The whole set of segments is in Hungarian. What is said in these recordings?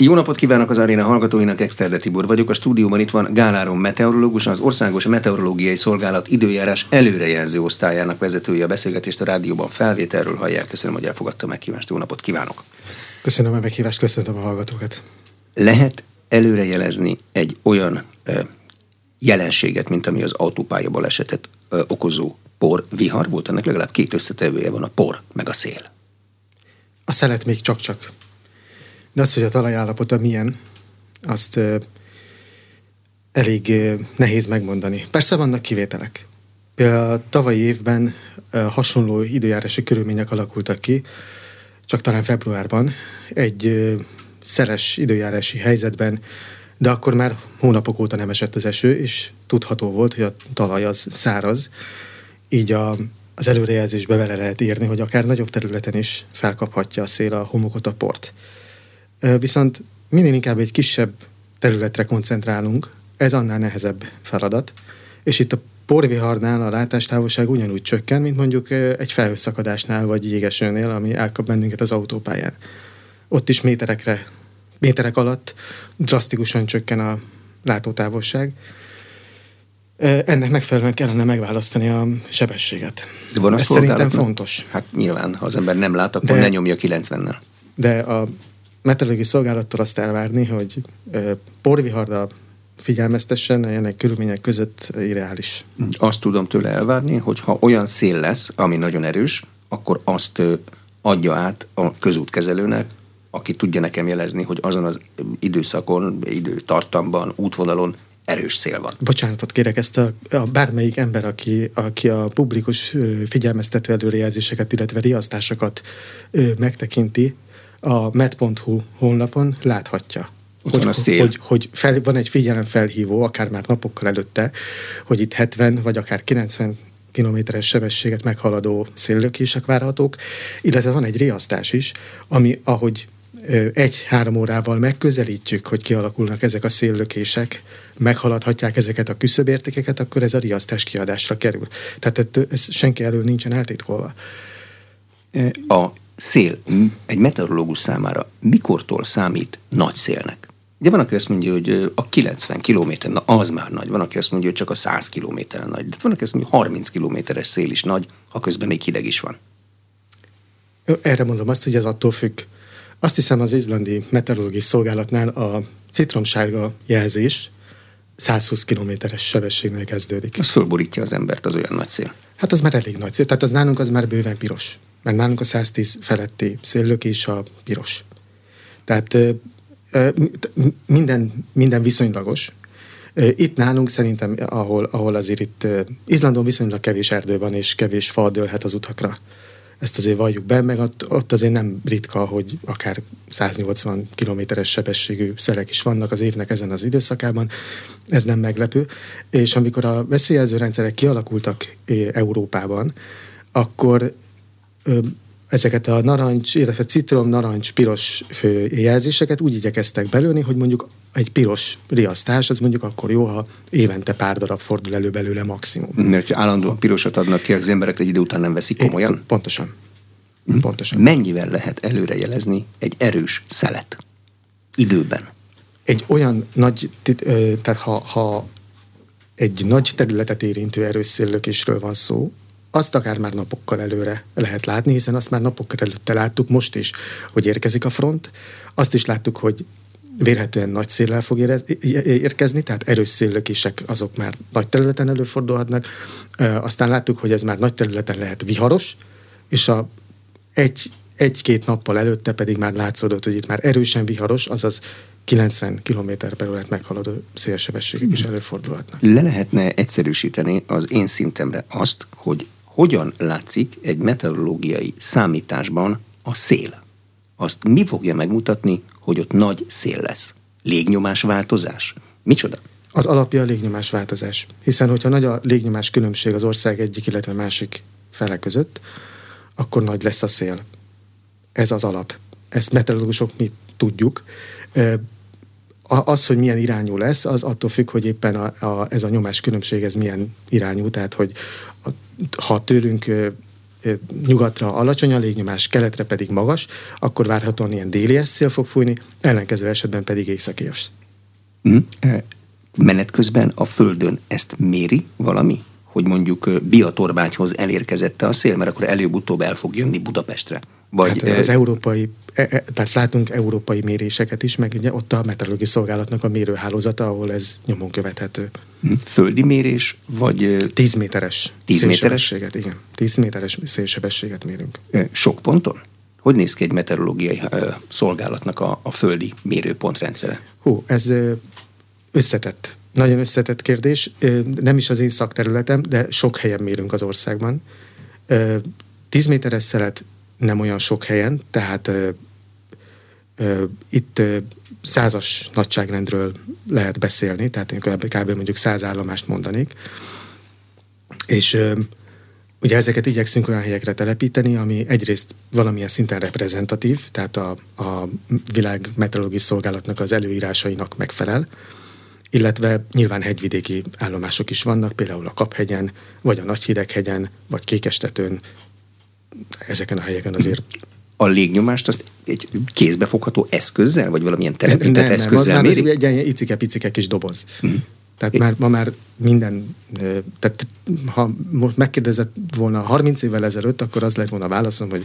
Jó napot kívánok az aréna hallgatóinak, Exterde Tibor vagyok. A stúdióban itt van Gáláron meteorológus, az Országos Meteorológiai Szolgálat időjárás előrejelző osztályának vezetője. A beszélgetést a rádióban felvételről hallják. Köszönöm, hogy elfogadta meghívást. Jó napot kívánok! Köszönöm a meghívást, köszönöm a hallgatókat. Lehet előrejelezni egy olyan e, jelenséget, mint ami az autópálya balesetet e, okozó por vihar volt, ennek legalább két összetevője van, a por meg a szél. A szelet még csak-csak de az, hogy a talajállapota milyen, azt elég nehéz megmondani. Persze vannak kivételek. Például a tavalyi évben hasonló időjárási körülmények alakultak ki, csak talán februárban, egy ö, szeles időjárási helyzetben, de akkor már hónapok óta nem esett az eső, és tudható volt, hogy a talaj az száraz, így a, az előrejelzésbe vele lehet írni, hogy akár nagyobb területen is felkaphatja a szél a homokot, a port. Viszont minél inkább egy kisebb területre koncentrálunk, ez annál nehezebb feladat, és itt a porviharnál a látástávolság ugyanúgy csökken, mint mondjuk egy felhőszakadásnál vagy jégesőnél, ami elkap bennünket az autópályán. Ott is méterekre, méterek alatt drasztikusan csökken a látótávolság. Ennek megfelelően kellene megválasztani a sebességet. De van Ez szerintem fontos. Hát nyilván, ha az ember nem lát, akkor de, ne nyomja 90-nel. De a meteorológiai szolgálattól azt elvárni, hogy porviharra figyelmeztessen, ennek körülmények között irreális. Azt tudom tőle elvárni, hogy ha olyan szél lesz, ami nagyon erős, akkor azt adja át a közútkezelőnek, aki tudja nekem jelezni, hogy azon az időszakon, időtartamban, útvonalon erős szél van. Bocsánatot kérek, ezt a, a bármelyik ember, aki, aki a publikus figyelmeztető előrejelzéseket, illetve riasztásokat megtekinti, a met.hu honlapon láthatja. hogy, a szél. hogy, hogy fel, van egy figyelemfelhívó, akár már napokkal előtte, hogy itt 70 vagy akár 90 kilométeres sebességet meghaladó széllökések várhatók, illetve van egy riasztás is, ami ahogy egy-három órával megközelítjük, hogy kialakulnak ezek a széllökések, meghaladhatják ezeket a küszöbértékeket, akkor ez a riasztás kiadásra kerül. Tehát ez senki elől nincsen eltitkolva. A szél egy meteorológus számára mikortól számít nagy szélnek? Ugye van, aki azt mondja, hogy a 90 km, na az már nagy. Van, aki azt mondja, hogy csak a 100 km nagy. De van, aki azt mondja, hogy 30 kilométeres szél is nagy, ha közben még hideg is van. Erre mondom azt, hogy ez attól függ. Azt hiszem az izlandi meteorológiai szolgálatnál a citromsárga jelzés 120 kilométeres sebességnél kezdődik. Az fölborítja az embert, az olyan nagy szél. Hát az már elég nagy szél. Tehát az nálunk az már bőven piros mert nálunk a 110 feletti széllök és a piros. Tehát minden, minden viszonylagos. Itt nálunk szerintem, ahol, ahol azért itt Izlandon viszonylag kevés erdő van, és kevés fa dőlhet az utakra. Ezt azért valljuk be, meg ott, ott azért nem ritka, hogy akár 180 kilométeres sebességű szerek is vannak az évnek ezen az időszakában. Ez nem meglepő. És amikor a veszélyező rendszerek kialakultak Európában, akkor ezeket a narancs, illetve citrom, narancs, piros jelzéseket úgy igyekeztek belőni, hogy mondjuk egy piros riasztás, az mondjuk akkor jó, ha évente pár darab fordul elő belőle maximum. Mert ha állandóan pirosat adnak ki, az emberek egy idő után nem veszik komolyan? É, pontosan. Hm? Pontosan. Mennyivel lehet előrejelezni egy erős szelet? Időben? Egy olyan nagy, tehát ha, ha egy nagy területet érintő erős széllökésről van szó, azt akár már napokkal előre lehet látni, hiszen azt már napokkal előtte láttuk most is, hogy érkezik a front. Azt is láttuk, hogy vérhetően nagy széllel fog érkezni, tehát erős széllökések azok már nagy területen előfordulhatnak. Aztán láttuk, hogy ez már nagy területen lehet viharos, és a egy, egy-két nappal előtte pedig már látszódott, hogy itt már erősen viharos, azaz 90 km per órát meghaladó szélsebességek is előfordulhatnak. Le lehetne egyszerűsíteni az én szintemre azt, hogy hogyan látszik egy meteorológiai számításban a szél. Azt mi fogja megmutatni, hogy ott nagy szél lesz? Légnyomás változás? Micsoda? Az alapja a légnyomás változás. Hiszen, hogyha nagy a légnyomás különbség az ország egyik, illetve másik fele között, akkor nagy lesz a szél. Ez az alap. Ezt meteorológusok mi tudjuk. Az, hogy milyen irányú lesz, az attól függ, hogy éppen a, a, ez a nyomás különbség ez milyen irányú, tehát hogy a, ha tőlünk nyugatra alacsony a légnyomás, keletre pedig magas, akkor várhatóan ilyen déli szél fog fújni, ellenkező esetben pedig északias. Mm. Menet közben a Földön ezt méri valami? Hogy mondjuk Biatorbágyhoz elérkezett a szél, mert akkor előbb-utóbb el fog jönni Budapestre. Vagy, hát az európai, e, e, tehát látunk európai méréseket is, meg ugye ott a meteorológiai szolgálatnak a mérőhálózata, ahol ez nyomon követhető. Hm. Földi mérés, vagy... 10 méteres 10 méteres? igen. 10 méteres szélsebességet mérünk. Sok ponton? Hogy néz ki egy meteorológiai szolgálatnak a, a földi mérőpontrendszere? Hú, ez összetett. Nagyon összetett kérdés. Nem is az én szakterületem, de sok helyen mérünk az országban. 10 méteres szelet nem olyan sok helyen, tehát ö, ö, itt ö, százas nagyságrendről lehet beszélni, tehát én kb. kb. mondjuk száz állomást mondanék, és ö, ugye ezeket igyekszünk olyan helyekre telepíteni, ami egyrészt valamilyen szinten reprezentatív, tehát a, a világ meteorológiai szolgálatnak az előírásainak megfelel, illetve nyilván hegyvidéki állomások is vannak, például a Kaphegyen, vagy a Nagyhideghegyen, vagy Kékestetőn, ezeken a helyeken azért a légnyomást azt egy kézbefogható eszközzel, vagy valamilyen telepített nem, eszközzel nem, méri? egy ilyen icike-picike kis doboz. Hmm. Tehát már, ma már minden, tehát ha most megkérdezett volna 30 évvel ezelőtt, akkor az lett volna a válaszom, hogy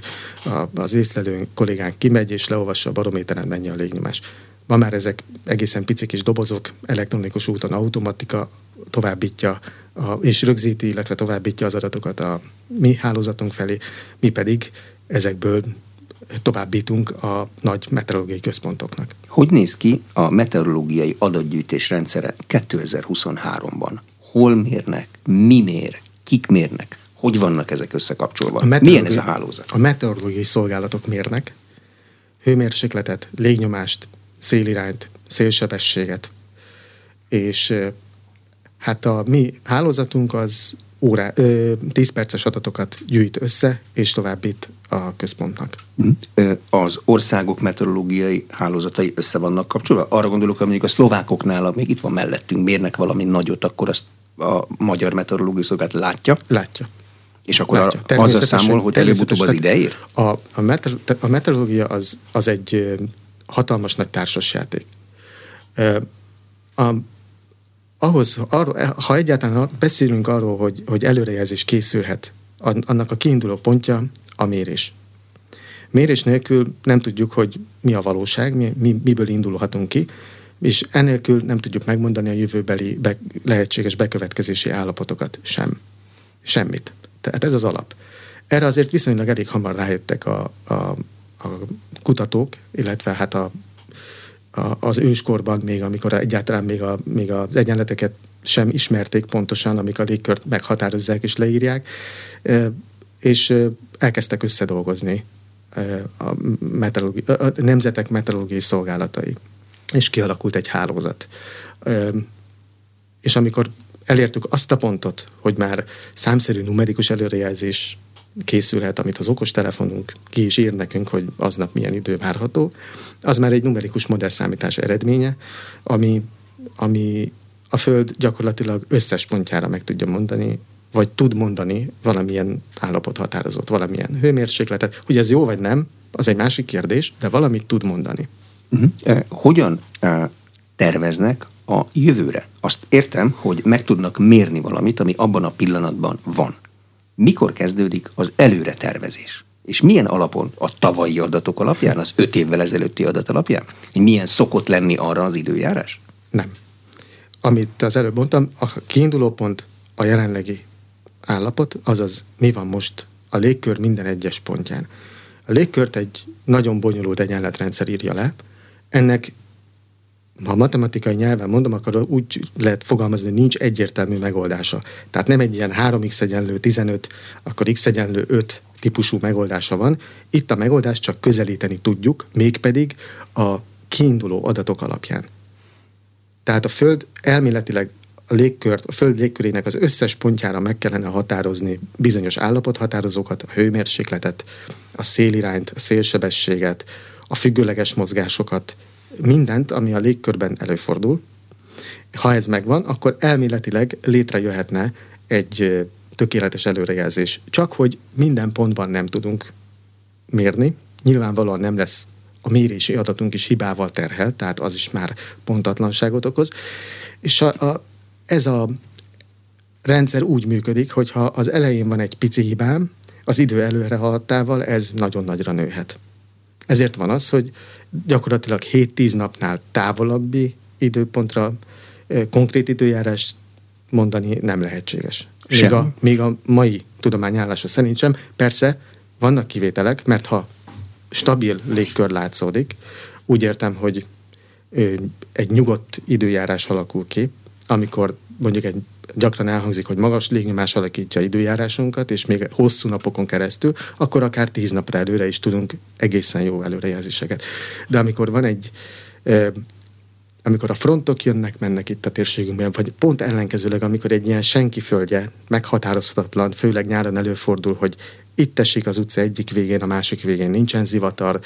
az észlelő kollégánk kimegy és leolvassa a barométeren mennyi a légnyomás. Ma már ezek egészen picik kis dobozok, elektronikus úton automatika továbbítja a, és rögzíti, illetve továbbítja az adatokat a mi hálózatunk felé, mi pedig ezekből továbbítunk a nagy meteorológiai központoknak. Hogy néz ki a meteorológiai adatgyűjtés rendszere 2023-ban? Hol mérnek? Mi mér? Kik mérnek? Hogy vannak ezek összekapcsolva? Milyen ez a hálózat? A meteorológiai szolgálatok mérnek hőmérsékletet, légnyomást, szélirányt, szélsebességet, és hát a mi hálózatunk az órá, ö, 10 perces adatokat gyűjt össze, és továbbít a központnak. Hm. Az országok meteorológiai hálózatai össze vannak kapcsolva? Arra gondolok, hogy mondjuk a szlovákoknál, még itt van mellettünk, mérnek valami nagyot, akkor azt a magyar meteorológiai szolgálat látja? Látja. És akkor látja. A, azzal számol, hogy előbb-utóbb az ideér? A, a, meteor, a meteorológia az, az egy hatalmas nagy társasjáték. A, ahhoz, arról, ha egyáltalán beszélünk arról, hogy, hogy előrejelzés készülhet, annak a kiinduló pontja a mérés. Mérés nélkül nem tudjuk, hogy mi a valóság, mi, mi, miből indulhatunk ki, és enélkül nem tudjuk megmondani a jövőbeli be, lehetséges bekövetkezési állapotokat sem. Semmit. Tehát ez az alap. Erre azért viszonylag elég hamar rájöttek a, a, a kutatók, illetve hát a a, az őskorban, még amikor egyáltalán még, a, még az egyenleteket sem ismerték pontosan, amik a légkört meghatározzák és leírják, és elkezdtek összedolgozni a, meteorologi, a nemzetek meteorológiai szolgálatai, és kialakult egy hálózat. És amikor elértük azt a pontot, hogy már számszerű numerikus előrejelzés készülhet, amit az okostelefonunk ki is ír nekünk, hogy aznap milyen idő várható, az már egy numerikus modellszámítás eredménye, ami, ami a Föld gyakorlatilag összes pontjára meg tudja mondani, vagy tud mondani valamilyen állapot határozott, valamilyen hőmérsékletet. Hogy ez jó vagy nem, az egy másik kérdés, de valamit tud mondani. Uh-huh. Hogyan terveznek a jövőre? Azt értem, hogy meg tudnak mérni valamit, ami abban a pillanatban van mikor kezdődik az előre tervezés? És milyen alapon? A tavalyi adatok alapján, az öt évvel ezelőtti adat alapján? Milyen szokott lenni arra az időjárás? Nem. Amit az előbb mondtam, a kiinduló pont a jelenlegi állapot, azaz mi van most a légkör minden egyes pontján. A légkört egy nagyon bonyolult egyenletrendszer írja le, ennek ha matematikai nyelven mondom, akkor úgy lehet fogalmazni, hogy nincs egyértelmű megoldása. Tehát nem egy ilyen 3x egyenlő 15, akkor x egyenlő 5 típusú megoldása van. Itt a megoldást csak közelíteni tudjuk, mégpedig a kiinduló adatok alapján. Tehát a Föld elméletileg a légkört, a Föld légkörének az összes pontjára meg kellene határozni bizonyos állapothatározókat, a hőmérsékletet, a szélirányt, a szélsebességet, a függőleges mozgásokat, mindent, ami a légkörben előfordul. Ha ez megvan, akkor elméletileg létrejöhetne egy tökéletes előrejelzés. Csak hogy minden pontban nem tudunk mérni, nyilvánvalóan nem lesz a mérési adatunk is hibával terhel, tehát az is már pontatlanságot okoz. És a, a, ez a rendszer úgy működik, hogy ha az elején van egy pici hibám, az idő előre haladtával ez nagyon nagyra nőhet. Ezért van az, hogy gyakorlatilag 7-10 napnál távolabbi időpontra konkrét időjárást mondani nem lehetséges. Még a, még a mai tudományállása szerint sem. Persze vannak kivételek, mert ha stabil légkör látszódik, úgy értem, hogy egy nyugodt időjárás alakul ki, amikor mondjuk egy gyakran elhangzik, hogy magas légnyomás alakítja időjárásunkat, és még hosszú napokon keresztül, akkor akár tíz napra előre is tudunk egészen jó előrejelzéseket. De amikor van egy amikor a frontok jönnek, mennek itt a térségünkben, vagy pont ellenkezőleg, amikor egy ilyen senki földje meghatározhatatlan, főleg nyáron előfordul, hogy itt esik az utca egyik végén, a másik végén nincsen zivatar,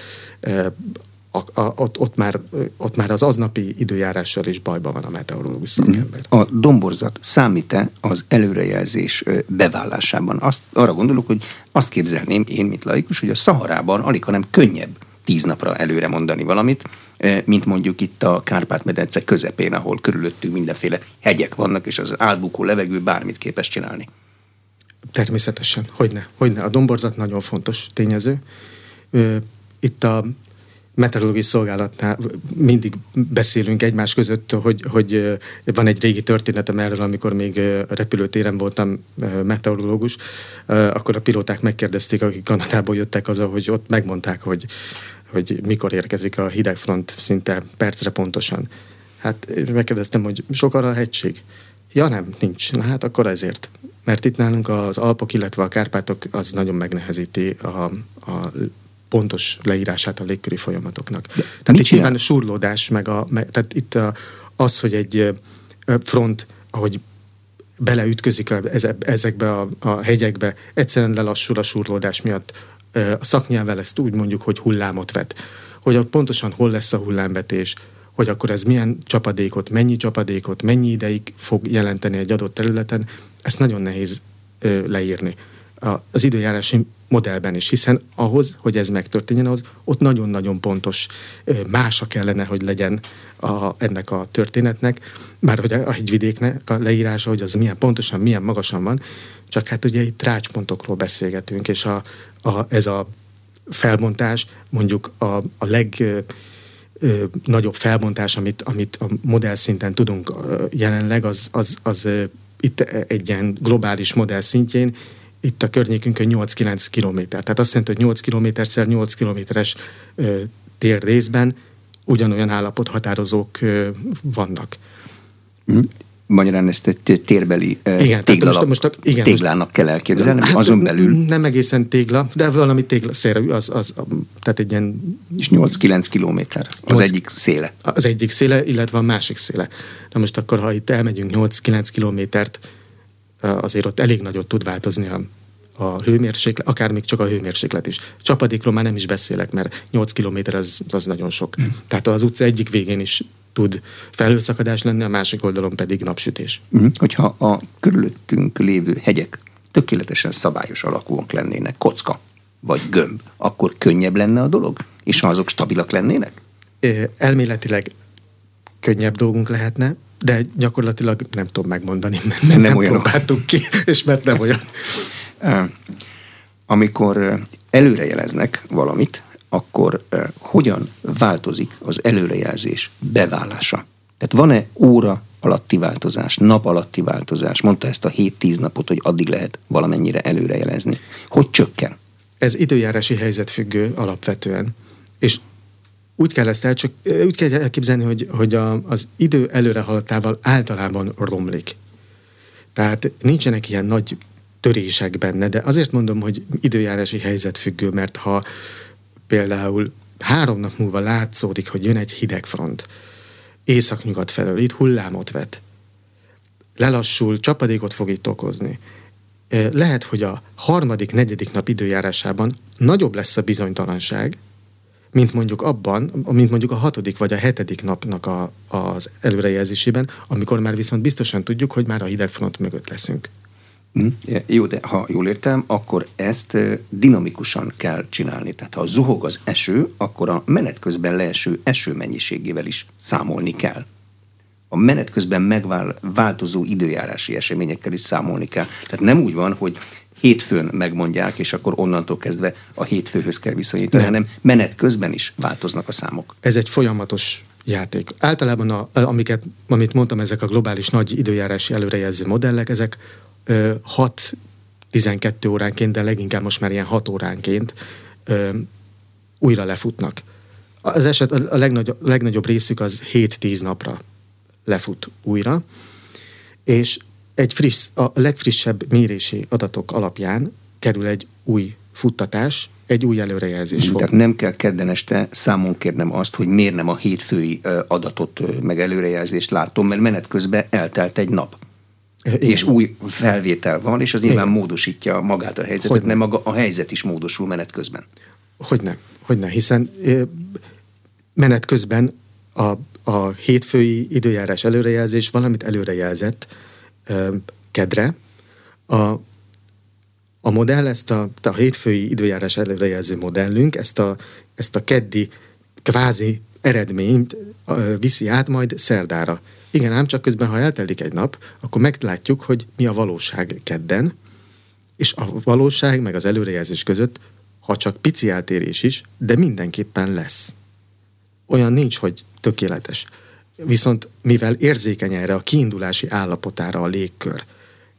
a, a, ott, ott, már, ott már az aznapi időjárással is bajban van a meteorológus szakember. A domborzat számít-e az előrejelzés bevállásában? Azt, arra gondolok, hogy azt képzelném én, mint laikus, hogy a Szaharában alig, hanem könnyebb tíz napra előre mondani valamit, mint mondjuk itt a Kárpát-medence közepén, ahol körülöttünk mindenféle hegyek vannak, és az átbukó levegő bármit képes csinálni. Természetesen, hogyne, hogyne. A domborzat nagyon fontos tényező. Itt a meteorológiai szolgálatnál mindig beszélünk egymás között, hogy, hogy van egy régi történetem erről, amikor még repülőtéren voltam meteorológus, akkor a pilóták megkérdezték, akik Kanadából jöttek az, hogy ott megmondták, hogy, hogy mikor érkezik a hidegfront szinte percre pontosan. Hát megkérdeztem, hogy sok arra a hegység? Ja nem, nincs. Na hát akkor ezért. Mert itt nálunk az Alpok, illetve a Kárpátok az nagyon megnehezíti a, a pontos leírását a légköri folyamatoknak. De tehát itt nyilván a surlódás, meg, a, meg tehát itt a, az, hogy egy front, ahogy beleütközik ezekbe a, a hegyekbe, egyszerűen lelassul a surlódás miatt. A szaknyelvel ezt úgy mondjuk, hogy hullámot vet. Hogy ott pontosan hol lesz a hullámvetés, hogy akkor ez milyen csapadékot, mennyi csapadékot, mennyi ideig fog jelenteni egy adott területen, ezt nagyon nehéz leírni az időjárási modellben is, hiszen ahhoz, hogy ez megtörténjen, az ott nagyon-nagyon pontos mása kellene, hogy legyen a, ennek a történetnek, már hogy a hegyvidéknek a leírása, hogy az milyen pontosan, milyen magasan van, csak hát ugye itt rácspontokról beszélgetünk, és a, a, ez a felbontás mondjuk a, a leg nagyobb felbontás, amit, amit a modell szinten tudunk jelenleg, az, az, az itt egy ilyen globális modell szintjén itt a környékünkön 8-9 kilométer. Tehát azt jelenti, hogy 8 kilométerszer 8 kilométeres tér részben ugyanolyan állapot határozók vannak. Mm. Magyarán ezt egy térbeli igen, téglalap, most, most, igen, téglának most, kell elképzelni, hát, azon belül. Nem egészen tégla, de valami téglaszerű, az, az, tehát egy ilyen... És 8-9 kilométer az 8, egyik széle. Az egyik széle, illetve a másik széle. Na most akkor, ha itt elmegyünk 8-9 kilométert, azért ott elég nagyot tud változni a, a hőmérséklet, akár még csak a hőmérséklet is. Csapadékról már nem is beszélek, mert 8 km az, az nagyon sok. Mm. Tehát az utca egyik végén is tud felhőszakadás lenni, a másik oldalon pedig napsütés. Mm. Hogyha a körülöttünk lévő hegyek tökéletesen szabályos alakúak lennének, kocka vagy gömb, akkor könnyebb lenne a dolog? És ha azok stabilak lennének? Elméletileg könnyebb dolgunk lehetne, de gyakorlatilag nem tudom megmondani, mert nem, nem próbáltuk ki, és mert nem olyan. Amikor előrejeleznek valamit, akkor hogyan változik az előrejelzés beválása? Tehát van-e óra alatti változás, nap alatti változás? Mondta ezt a 7-10 napot, hogy addig lehet valamennyire előrejelezni. Hogy csökken? Ez időjárási helyzet függő alapvetően. És úgy kell ezt el, csak, úgy kell elképzelni, hogy, hogy a, az idő előrehaladtával általában romlik. Tehát nincsenek ilyen nagy törések benne, de azért mondom, hogy időjárási helyzet függő, mert ha például három nap múlva látszódik, hogy jön egy hideg front, északnyugat felől, itt hullámot vet, lelassul, csapadékot fog itt okozni. Lehet, hogy a harmadik, negyedik nap időjárásában nagyobb lesz a bizonytalanság, mint mondjuk abban, mint mondjuk a hatodik vagy a hetedik napnak a, az előrejelzésében, amikor már viszont biztosan tudjuk, hogy már a hidegfront mögött leszünk. Hm? Jó, de ha jól értem, akkor ezt dinamikusan kell csinálni. Tehát ha zuhog az eső, akkor a menet közben leeső eső mennyiségével is számolni kell. A menet közben megváltozó időjárási eseményekkel is számolni kell. Tehát nem úgy van, hogy hétfőn megmondják, és akkor onnantól kezdve a hétfőhöz kell viszonyítani, nem. hanem menet közben is változnak a számok. Ez egy folyamatos játék. Általában, a, amiket, amit mondtam, ezek a globális nagy időjárási előrejelző modellek, ezek 6-12 óránként, de leginkább most már ilyen 6 óránként ö, újra lefutnak. Az eset, a legnagyobb, legnagyobb részük az 7-10 napra lefut újra, és egy friss, a legfrissebb mérési adatok alapján kerül egy új futtatás, egy új előrejelzés fog. Tehát nem kell kedden este számon kérnem azt, hogy miért nem a hétfői adatot meg előrejelzést látom, mert menet közben eltelt egy nap. Igen. És új felvétel van, és az nyilván Igen. módosítja magát a helyzetet, hogy nem maga a helyzet is módosul menet közben. Hogy nem, hogy nem, hiszen menet közben a, a hétfői időjárás előrejelzés valamit előrejelzett kedre. A, a modell, ezt a, a hétfői időjárás előrejelző modellünk, ezt a, ezt a keddi kvázi eredményt viszi át majd szerdára. Igen, ám csak közben, ha eltelik egy nap, akkor meglátjuk, hogy mi a valóság kedden, és a valóság meg az előrejelzés között, ha csak pici eltérés is, de mindenképpen lesz. Olyan nincs, hogy tökéletes. Viszont mivel érzékeny erre a kiindulási állapotára a légkör,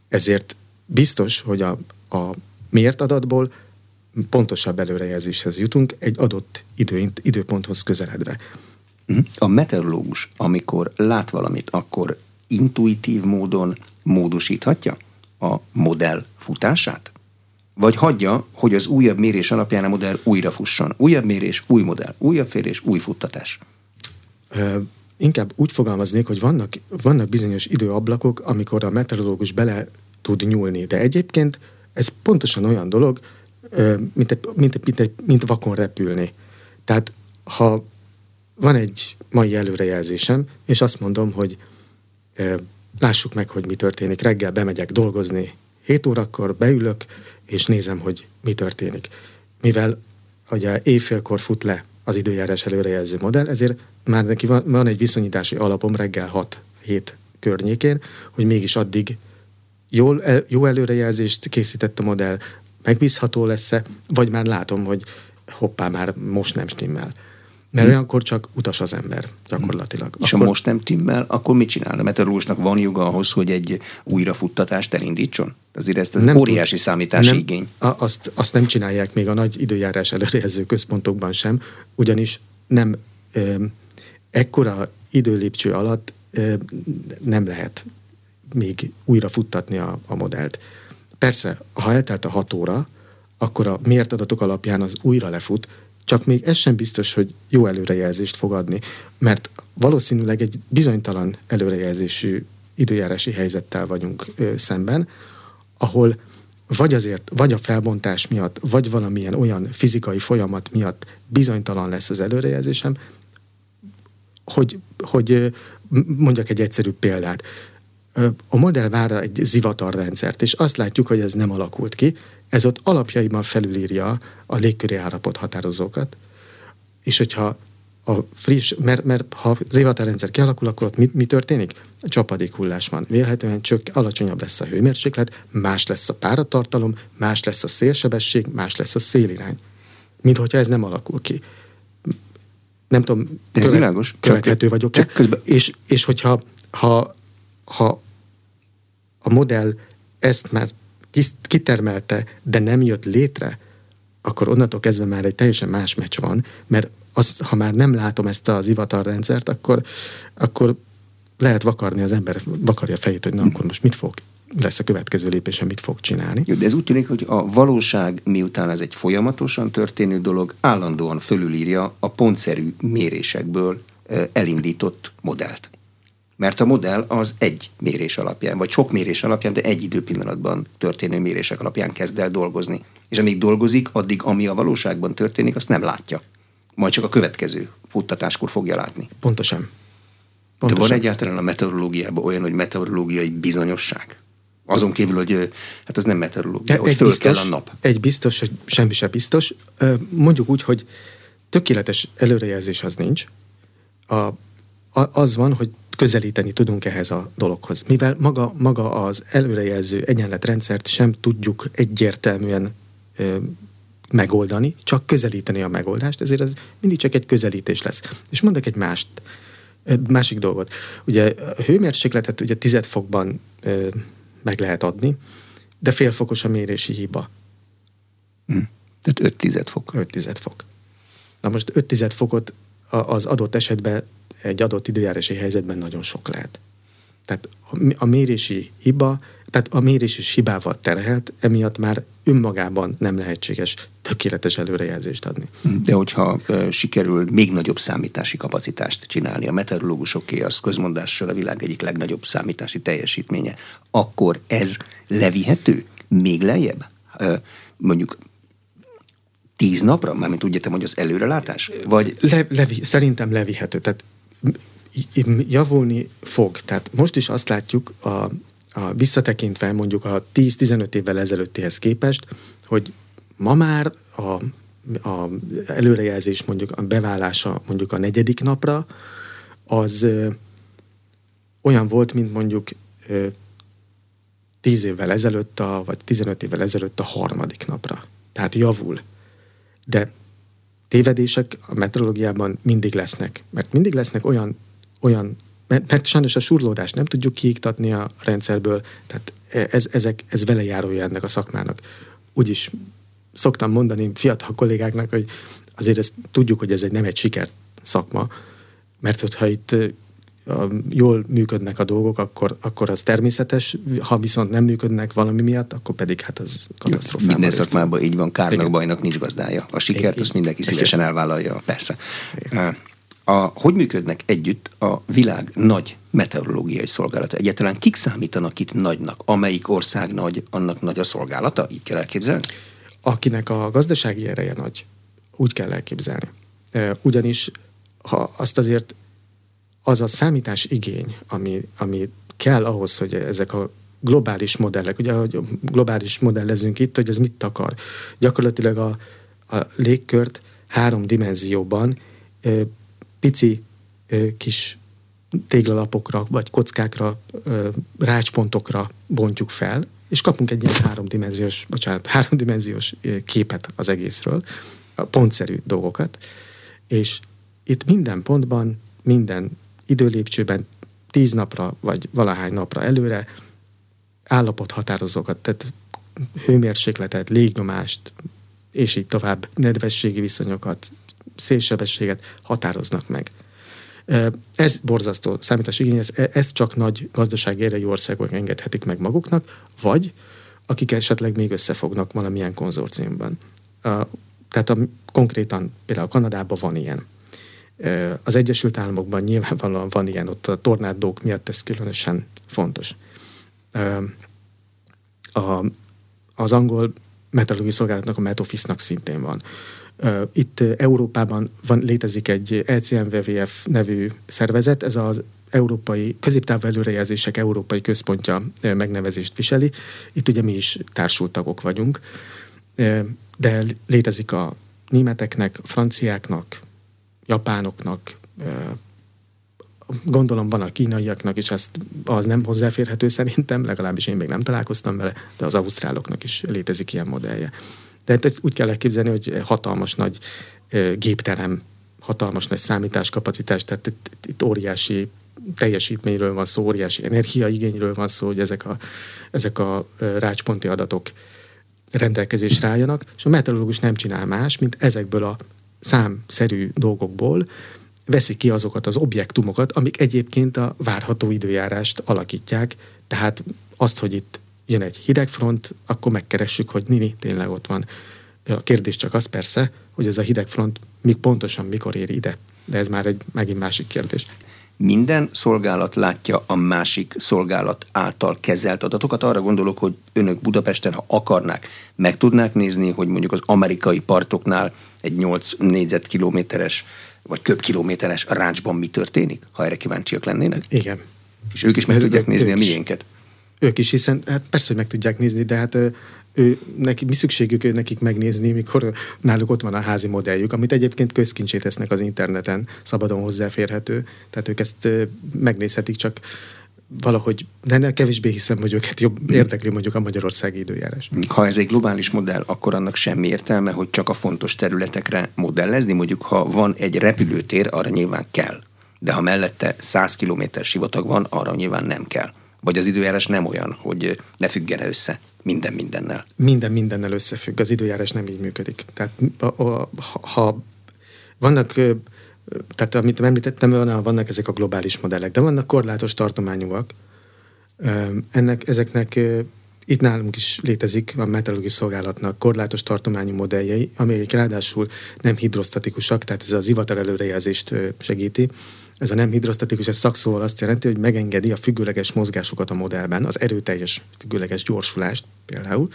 ezért biztos, hogy a, a mért adatból pontosabb előrejelzéshez jutunk egy adott idő, időponthoz közeledve. Mhm. A meteorológus, amikor lát valamit, akkor intuitív módon módosíthatja a modell futását? Vagy hagyja, hogy az újabb mérés alapján a modell újra fusson? Újabb mérés, új modell, újabb férés, új futtatás. Inkább úgy fogalmaznék, hogy vannak, vannak bizonyos időablakok, amikor a meteorológus bele tud nyúlni, de egyébként ez pontosan olyan dolog, mint, mint, mint, mint vakon repülni. Tehát ha van egy mai előrejelzésem, és azt mondom, hogy lássuk meg, hogy mi történik. Reggel bemegyek dolgozni, 7 órakor beülök, és nézem, hogy mi történik. Mivel ugye éjfélkor fut le az időjárás előrejelző modell, ezért már neki van, van egy viszonyítási alapom reggel 6-7 környékén, hogy mégis addig jól, jó előrejelzést készített a modell, megbízható lesz-e, vagy már látom, hogy hoppá, már most nem stimmel. Mert hmm. olyankor csak utas az ember, gyakorlatilag. És akkor... ha most nem timmel, akkor mit csinál? A meteorológusnak van joga ahhoz, hogy egy újrafuttatást elindítson? Azért ezt az nem óriási tud, számítási nem, igény. A, azt, azt nem csinálják még a nagy időjárás előrejelző központokban sem, ugyanis nem ö, ekkora időlépcső alatt ö, nem lehet még újra futtatni a, a modellt. Persze, ha eltelt a hat óra, akkor a mért adatok alapján az újra lefut, csak még ez sem biztos, hogy jó előrejelzést fog adni, mert valószínűleg egy bizonytalan előrejelzésű időjárási helyzettel vagyunk ö, szemben, ahol vagy azért, vagy a felbontás miatt, vagy valamilyen olyan fizikai folyamat miatt bizonytalan lesz az előrejelzésem, hogy, hogy mondjak egy egyszerű példát. A modell vár egy zivatarrendszert, és azt látjuk, hogy ez nem alakult ki, ez ott alapjaiban felülírja a légköri állapot határozókat, és hogyha a friss, mert, mert ha az évatárrendszer kialakul, akkor ott mi, mi történik? Csapadék hullás van. Vélhetően csak alacsonyabb lesz a hőmérséklet, más lesz a páratartalom, más lesz a szélsebesség, más lesz a szélirány. Mint hogyha ez nem alakul ki. Nem tudom, ez követ, világos. követhető vagyok-e. Közben... És, és hogyha ha, ha a modell ezt már kitermelte, de nem jött létre, akkor onnantól kezdve már egy teljesen más meccs van, mert az, ha már nem látom ezt az ivatarrendszert, akkor, akkor lehet vakarni az ember, vakarja a fejét, hogy na akkor most mit fog lesz a következő lépése, mit fog csinálni. Jó, de ez úgy tűnik, hogy a valóság, miután ez egy folyamatosan történő dolog, állandóan fölülírja a pontszerű mérésekből elindított modellt. Mert a modell az egy mérés alapján, vagy sok mérés alapján, de egy időpillanatban történő mérések alapján kezd el dolgozni. És amíg dolgozik, addig ami a valóságban történik, azt nem látja. Majd csak a következő futtatáskor fogja látni. Pontosan. Pontosan. De van egyáltalán a meteorológiában olyan, hogy meteorológiai bizonyosság? Azon kívül, hogy hát ez nem meteorológia, hogy föl biztos, kell a nap. Egy biztos, hogy semmi sem biztos. Mondjuk úgy, hogy tökéletes előrejelzés az nincs. A, az van, hogy közelíteni tudunk ehhez a dologhoz. Mivel maga, maga az előrejelző egyenletrendszert sem tudjuk egyértelműen ö, megoldani, csak közelíteni a megoldást, ezért ez mindig csak egy közelítés lesz. És mondok egy mást, másik dolgot. Ugye a hőmérsékletet ugye tized fokban ö, meg lehet adni, de félfokos a mérési hiba. Hm. Tehát 5 tized fok. 5 tized fok. Na most 5 tized fokot az adott esetben egy adott időjárási helyzetben nagyon sok lehet. Tehát a mérési hiba, tehát a mérés is hibával terhelt, emiatt már önmagában nem lehetséges tökéletes előrejelzést adni. De hogyha e, sikerül még nagyobb számítási kapacitást csinálni, a meteorológusoké az közmondással a világ egyik legnagyobb számítási teljesítménye, akkor ez levihető még lejjebb? E, mondjuk tíz napra? Mármint úgy értem, hogy az előrelátás? Vagy... Le, levi, szerintem levihető. Tehát javulni fog. Tehát most is azt látjuk a, a visszatekintve mondjuk a 10-15 évvel ezelőttihez képest, hogy ma már a, a előrejelzés mondjuk a beválása mondjuk a negyedik napra, az ö, olyan volt, mint mondjuk ö, 10 évvel ezelőtt, a, vagy 15 évvel ezelőtt a harmadik napra. Tehát javul. De tévedések a meteorológiában mindig lesznek. Mert mindig lesznek olyan, olyan mert, mert sajnos a surlódást nem tudjuk kiiktatni a rendszerből, tehát ez, ezek, ez vele járója ennek a szakmának. Úgyis szoktam mondani fiatal kollégáknak, hogy azért ezt tudjuk, hogy ez egy nem egy siker szakma, mert hogyha itt jól működnek a dolgok, akkor, akkor az természetes, ha viszont nem működnek valami miatt, akkor pedig hát az katasztrofális. Minden szakmában így van, kárnak, bajnak nincs gazdája. A sikert azt mindenki szívesen elvállalja, persze. Igen. A, hogy működnek együtt a világ nagy meteorológiai szolgálata? Egyáltalán kik számítanak itt nagynak? Amelyik ország nagy, annak nagy a szolgálata? Így kell elképzelni? Akinek a gazdasági ereje nagy, úgy kell elképzelni. Ugyanis ha azt azért az a számítás igény, ami, ami kell ahhoz, hogy ezek a globális modellek, ugye, hogy globális modellezünk itt, hogy ez mit akar. Gyakorlatilag a, a légkört három dimenzióban ö, pici ö, kis téglalapokra, vagy kockákra, ö, rácspontokra bontjuk fel, és kapunk egy ilyen háromdimenziós, bocsánat, háromdimenziós képet az egészről, pontszerű dolgokat, és itt minden pontban, minden időlépcsőben tíz napra, vagy valahány napra előre állapothatározókat, tehát hőmérsékletet, légnyomást, és így tovább nedvességi viszonyokat, szélsebességet határoznak meg. Ez borzasztó számítás igény, ez, ez csak nagy gazdasági erejű országok engedhetik meg maguknak, vagy akik esetleg még összefognak valamilyen konzorciumban. Tehát a, konkrétan például Kanadában van ilyen. Az Egyesült Államokban nyilvánvalóan van ilyen, ott a tornádók miatt ez különösen fontos. A, az angol meteorológiai szolgálatnak, a Met Office-nak szintén van. Itt Európában van, létezik egy ECMWWF nevű szervezet, ez az Európai Középtávú Előrejelzések Európai Központja megnevezést viseli. Itt ugye mi is társultagok vagyunk, de létezik a németeknek, franciáknak, japánoknak, gondolom van a kínaiaknak, és ezt az nem hozzáférhető szerintem, legalábbis én még nem találkoztam vele, de az ausztráloknak is létezik ilyen modellje. De hát ezt úgy kell elképzelni, hogy hatalmas nagy gépterem, hatalmas nagy számításkapacitás, tehát itt, itt óriási teljesítményről van szó, óriási energiaigényről van szó, hogy ezek a, ezek a rácsponti adatok rendelkezésre álljanak, és a meteorológus nem csinál más, mint ezekből a számszerű dolgokból veszi ki azokat az objektumokat, amik egyébként a várható időjárást alakítják, tehát azt, hogy itt jön egy hidegfront, akkor megkeressük, hogy Nini tényleg ott van. A kérdés csak az persze, hogy ez a hidegfront még pontosan mikor ér ide. De ez már egy megint másik kérdés minden szolgálat látja a másik szolgálat által kezelt adatokat. Arra gondolok, hogy önök Budapesten, ha akarnák, meg tudnák nézni, hogy mondjuk az amerikai partoknál egy 8 négyzetkilométeres vagy köbkilométeres rácsban mi történik, ha erre kíváncsiak lennének? Igen. És ők is meg tudják nézni a miénket. Ők is, hiszen hát persze, hogy meg tudják nézni, de hát ő, neki, mi szükségük ő nekik megnézni, mikor náluk ott van a házi modelljük, amit egyébként közkincsét tesznek az interneten, szabadon hozzáférhető, tehát ők ezt megnézhetik, csak valahogy, de ne, kevésbé hiszem, hogy őket jobb érdekli mondjuk a magyarországi időjárás. Ha ez egy globális modell, akkor annak semmi értelme, hogy csak a fontos területekre modellezni. Mondjuk, ha van egy repülőtér, arra nyilván kell. De ha mellette 100 km sivatag van, arra nyilván nem kell. Vagy az időjárás nem olyan, hogy ne függen össze minden mindennel. Minden mindennel összefügg. Az időjárás nem így működik. Tehát ha, ha vannak tehát amit említettem, vannak ezek a globális modellek, de vannak korlátos tartományúak. Ennek, ezeknek itt nálunk is létezik a meteorológiai szolgálatnak korlátos tartományú modelljei, amelyek ráadásul nem hidrosztatikusak, tehát ez az ivatar előrejelzést segíti. Ez a nem hidrosztatikus, ez szakszóval azt jelenti, hogy megengedi a függőleges mozgásokat a modellben, az erőteljes függőleges gyorsulást például,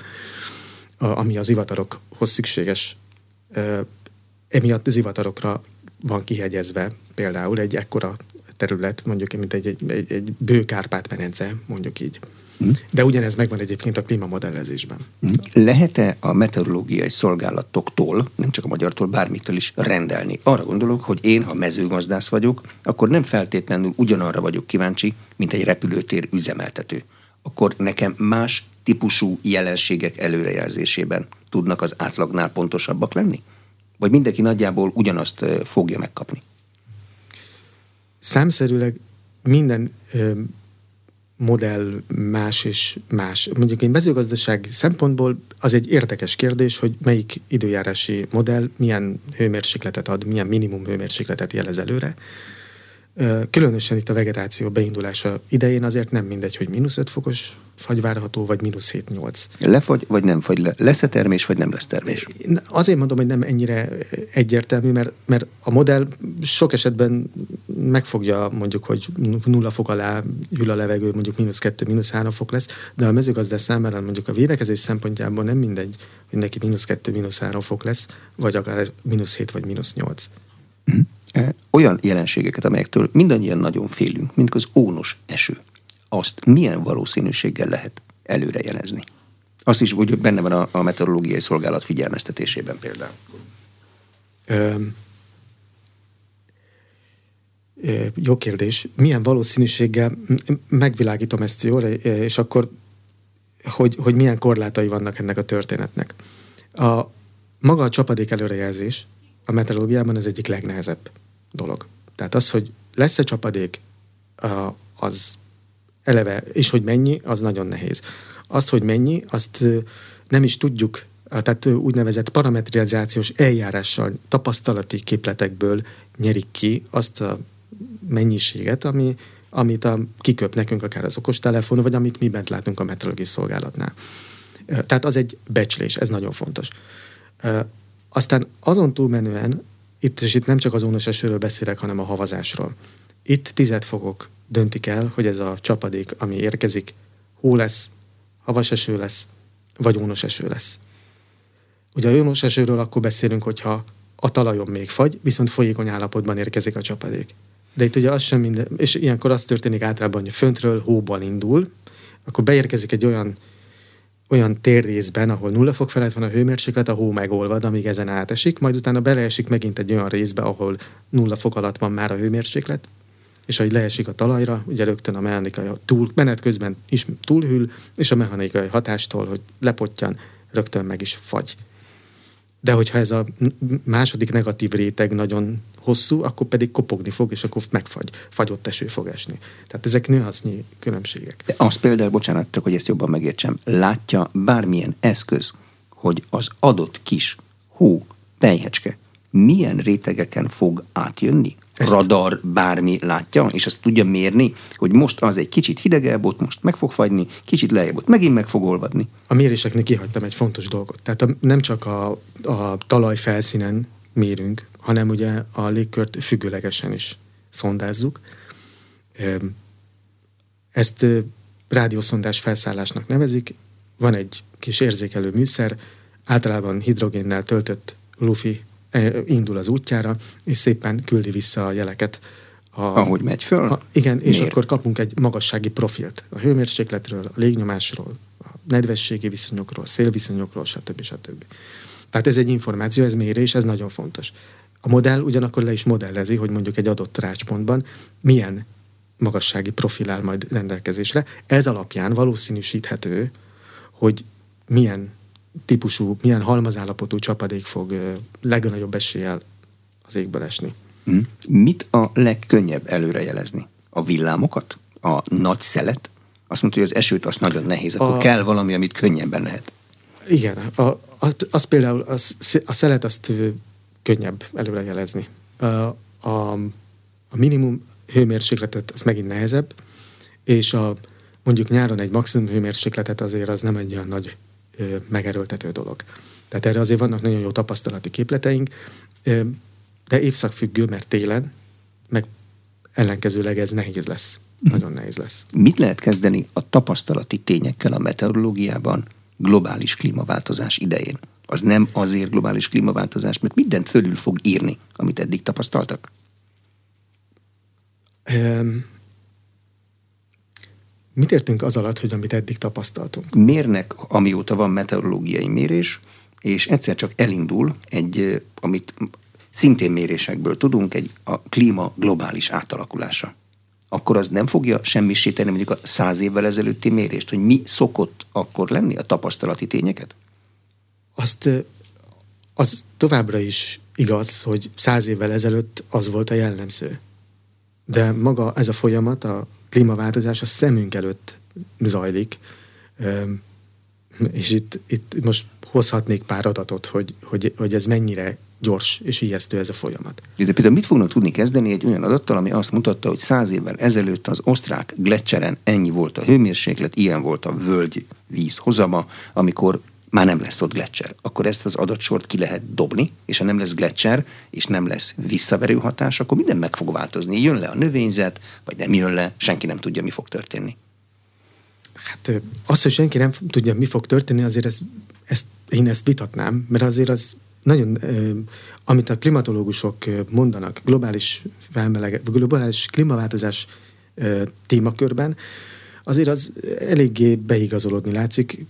ami az ivatarokhoz szükséges. Emiatt az ivatarokra van kihegyezve például egy ekkora terület, mondjuk mint egy, egy, egy, egy bő Kárpát-medence, mondjuk így. Hm. De ugyanez megvan egyébként a klímamodellezésben. Hm. Lehet-e a meteorológiai szolgálatoktól, nem csak a magyartól, bármitől is rendelni? Arra gondolok, hogy én, ha mezőgazdász vagyok, akkor nem feltétlenül ugyanarra vagyok kíváncsi, mint egy repülőtér üzemeltető. Akkor nekem más típusú jelenségek előrejelzésében tudnak az átlagnál pontosabbak lenni? Vagy mindenki nagyjából ugyanazt fogja megkapni? Számszerűleg minden modell más és más. Mondjuk egy mezőgazdaság szempontból az egy érdekes kérdés, hogy melyik időjárási modell milyen hőmérsékletet ad, milyen minimum hőmérsékletet jelez előre. Különösen itt a vegetáció beindulása idején azért nem mindegy, hogy mínusz 5 fokos fagy várható, vagy mínusz 7-8. Lefagy, vagy nem fagy le? Lesz-e termés, vagy nem lesz termés? Azért mondom, hogy nem ennyire egyértelmű, mert, mert a modell sok esetben megfogja mondjuk, hogy nulla fok alá hűl a levegő, mondjuk mínusz 2, mínusz 3 fok lesz, de a mezőgazdás számára mondjuk a védekezés szempontjából nem mindegy, hogy neki mínusz 2, mínusz 3 fok lesz, vagy akár mínusz 7 vagy mínusz 8. Mm olyan jelenségeket, amelyektől mindannyian nagyon félünk, mint az ónos eső, azt milyen valószínűséggel lehet előrejelezni? Azt is, hogy benne van a, a meteorológiai szolgálat figyelmeztetésében például. Ö, jó kérdés. Milyen valószínűséggel megvilágítom ezt jól, és akkor hogy, hogy milyen korlátai vannak ennek a történetnek. A, maga a csapadék előrejelzés a meteorológiában az egyik legnehezebb dolog. Tehát az, hogy lesz-e csapadék, az eleve, és hogy mennyi, az nagyon nehéz. Azt, hogy mennyi, azt nem is tudjuk, tehát úgynevezett parametrizációs eljárással, tapasztalati képletekből nyerik ki azt a mennyiséget, ami, amit a, kiköp nekünk akár az okostelefon, vagy amit mi bent látunk a meteorológiai szolgálatnál. Tehát az egy becslés, ez nagyon fontos. Aztán azon túlmenően itt, és itt nem csak az ónos esőről beszélek, hanem a havazásról. Itt tized fokok döntik el, hogy ez a csapadék, ami érkezik, hó lesz, havas eső lesz, vagy ónos eső lesz. Ugye a ónos esőről akkor beszélünk, hogyha a talajon még fagy, viszont folyékony állapotban érkezik a csapadék. De itt ugye az sem minden, és ilyenkor az történik általában, hogy föntről hóban indul, akkor beérkezik egy olyan olyan térrészben, ahol nulla fok felett van a hőmérséklet, a hó megolvad, amíg ezen átesik, majd utána beleesik megint egy olyan részbe, ahol nulla fok alatt van már a hőmérséklet, és ahogy leesik a talajra, ugye rögtön a mechanikai túl, menet közben is túlhűl, és a mechanikai hatástól, hogy lepottyan, rögtön meg is fagy. De hogyha ez a második negatív réteg nagyon hosszú, akkor pedig kopogni fog, és akkor megfagy, fagyott eső fog esni. Tehát ezek nőhasznyi különbségek. De az például, bocsánat, csak hogy ezt jobban megértsem, látja bármilyen eszköz, hogy az adott kis hó, pejhecske milyen rétegeken fog átjönni? Ezt... radar, bármi látja, és azt tudja mérni, hogy most az egy kicsit hidegebb, ott most meg fog fagyni, kicsit lejjebb, ott megint meg fog olvadni. A méréseknek kihagytam egy fontos dolgot. Tehát a, nem csak a, a talaj felszínen mérünk, hanem ugye a légkört függőlegesen is szondázzuk. Ezt rádiószondás felszállásnak nevezik. Van egy kis érzékelő műszer, általában hidrogénnel töltött lufi indul az útjára, és szépen küldi vissza a jeleket A, Ahogy megy föl? A, igen, és akkor kapunk egy magassági profilt a hőmérsékletről, a légnyomásról, a nedvességi viszonyokról, szélviszonyokról, stb. stb. Tehát ez egy információ, ez mérés, ez nagyon fontos. A modell ugyanakkor le is modellezi, hogy mondjuk egy adott rácspontban milyen magassági profil áll majd rendelkezésre. Ez alapján valószínűsíthető, hogy milyen típusú, milyen halmazállapotú csapadék fog legnagyobb eséllyel az égből esni. Hm. Mit a legkönnyebb előrejelezni? A villámokat? A nagy szelet? Azt mondta, hogy az esőt az nagyon nehéz, akkor a... kell valami, amit könnyebben lehet. Igen, a, a, az például az, a szelet azt könnyebb előrejelezni. A, a, minimum hőmérsékletet az megint nehezebb, és a, mondjuk nyáron egy maximum hőmérsékletet azért az nem egy olyan nagy ö, megerőltető dolog. Tehát erre azért vannak nagyon jó tapasztalati képleteink, ö, de évszakfüggő, mert télen, meg ellenkezőleg ez nehéz lesz. Mm. Nagyon nehéz lesz. Mit lehet kezdeni a tapasztalati tényekkel a meteorológiában globális klímaváltozás idején? Az nem azért globális klímaváltozás, mert mindent fölül fog írni, amit eddig tapasztaltak? Um, mit értünk az alatt, hogy amit eddig tapasztaltunk? Mérnek, amióta van meteorológiai mérés, és egyszer csak elindul egy, amit szintén mérésekből tudunk, egy a klíma globális átalakulása. Akkor az nem fogja semmisíteni mondjuk a száz évvel ezelőtti mérést, hogy mi szokott akkor lenni a tapasztalati tényeket? Azt az továbbra is igaz, hogy száz évvel ezelőtt az volt a jellemző. De maga ez a folyamat, a klímaváltozás a szemünk előtt zajlik, és itt, itt most hozhatnék pár adatot, hogy, hogy, hogy ez mennyire gyors és ijesztő ez a folyamat. De például mit fognak tudni kezdeni egy olyan adattal, ami azt mutatta, hogy száz évvel ezelőtt az osztrák gletszeren ennyi volt a hőmérséklet, ilyen volt a völgy víz hozama, amikor már nem lesz ott gletszer. Akkor ezt az adatsort ki lehet dobni, és ha nem lesz gletszer, és nem lesz visszaverő hatás, akkor minden meg fog változni. Jön le a növényzet, vagy nem jön le, senki nem tudja, mi fog történni. Hát azt, hogy senki nem tudja, mi fog történni, azért ezt, ezt, én ezt vitatnám, mert azért az nagyon, amit a klimatológusok mondanak globális felmelege, globális klímaváltozás témakörben, azért az eléggé beigazolódni látszik,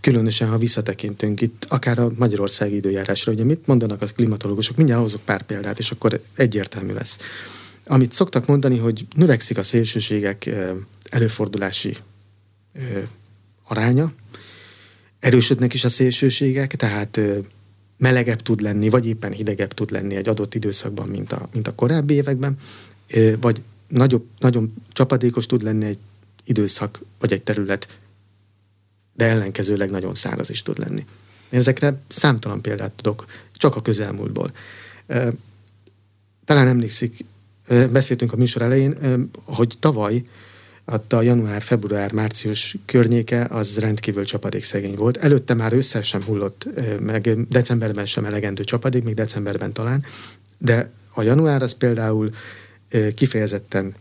különösen, ha visszatekintünk itt, akár a magyarországi időjárásra, ugye mit mondanak a klimatológusok, mindjárt hozok pár példát, és akkor egyértelmű lesz. Amit szoktak mondani, hogy növekszik a szélsőségek előfordulási aránya, erősödnek is a szélsőségek, tehát melegebb tud lenni, vagy éppen hidegebb tud lenni egy adott időszakban, mint a, mint a korábbi években, vagy nagyobb, nagyon csapadékos tud lenni egy időszak, vagy egy terület, de ellenkezőleg nagyon száraz is tud lenni. Én ezekre számtalan példát tudok, csak a közelmúltból. Talán emlékszik, beszéltünk a műsor elején, hogy tavaly a január, február, március környéke az rendkívül csapadékszegény volt. Előtte már össze sem hullott, meg decemberben sem elegendő csapadék, még decemberben talán, de a január az például kifejezetten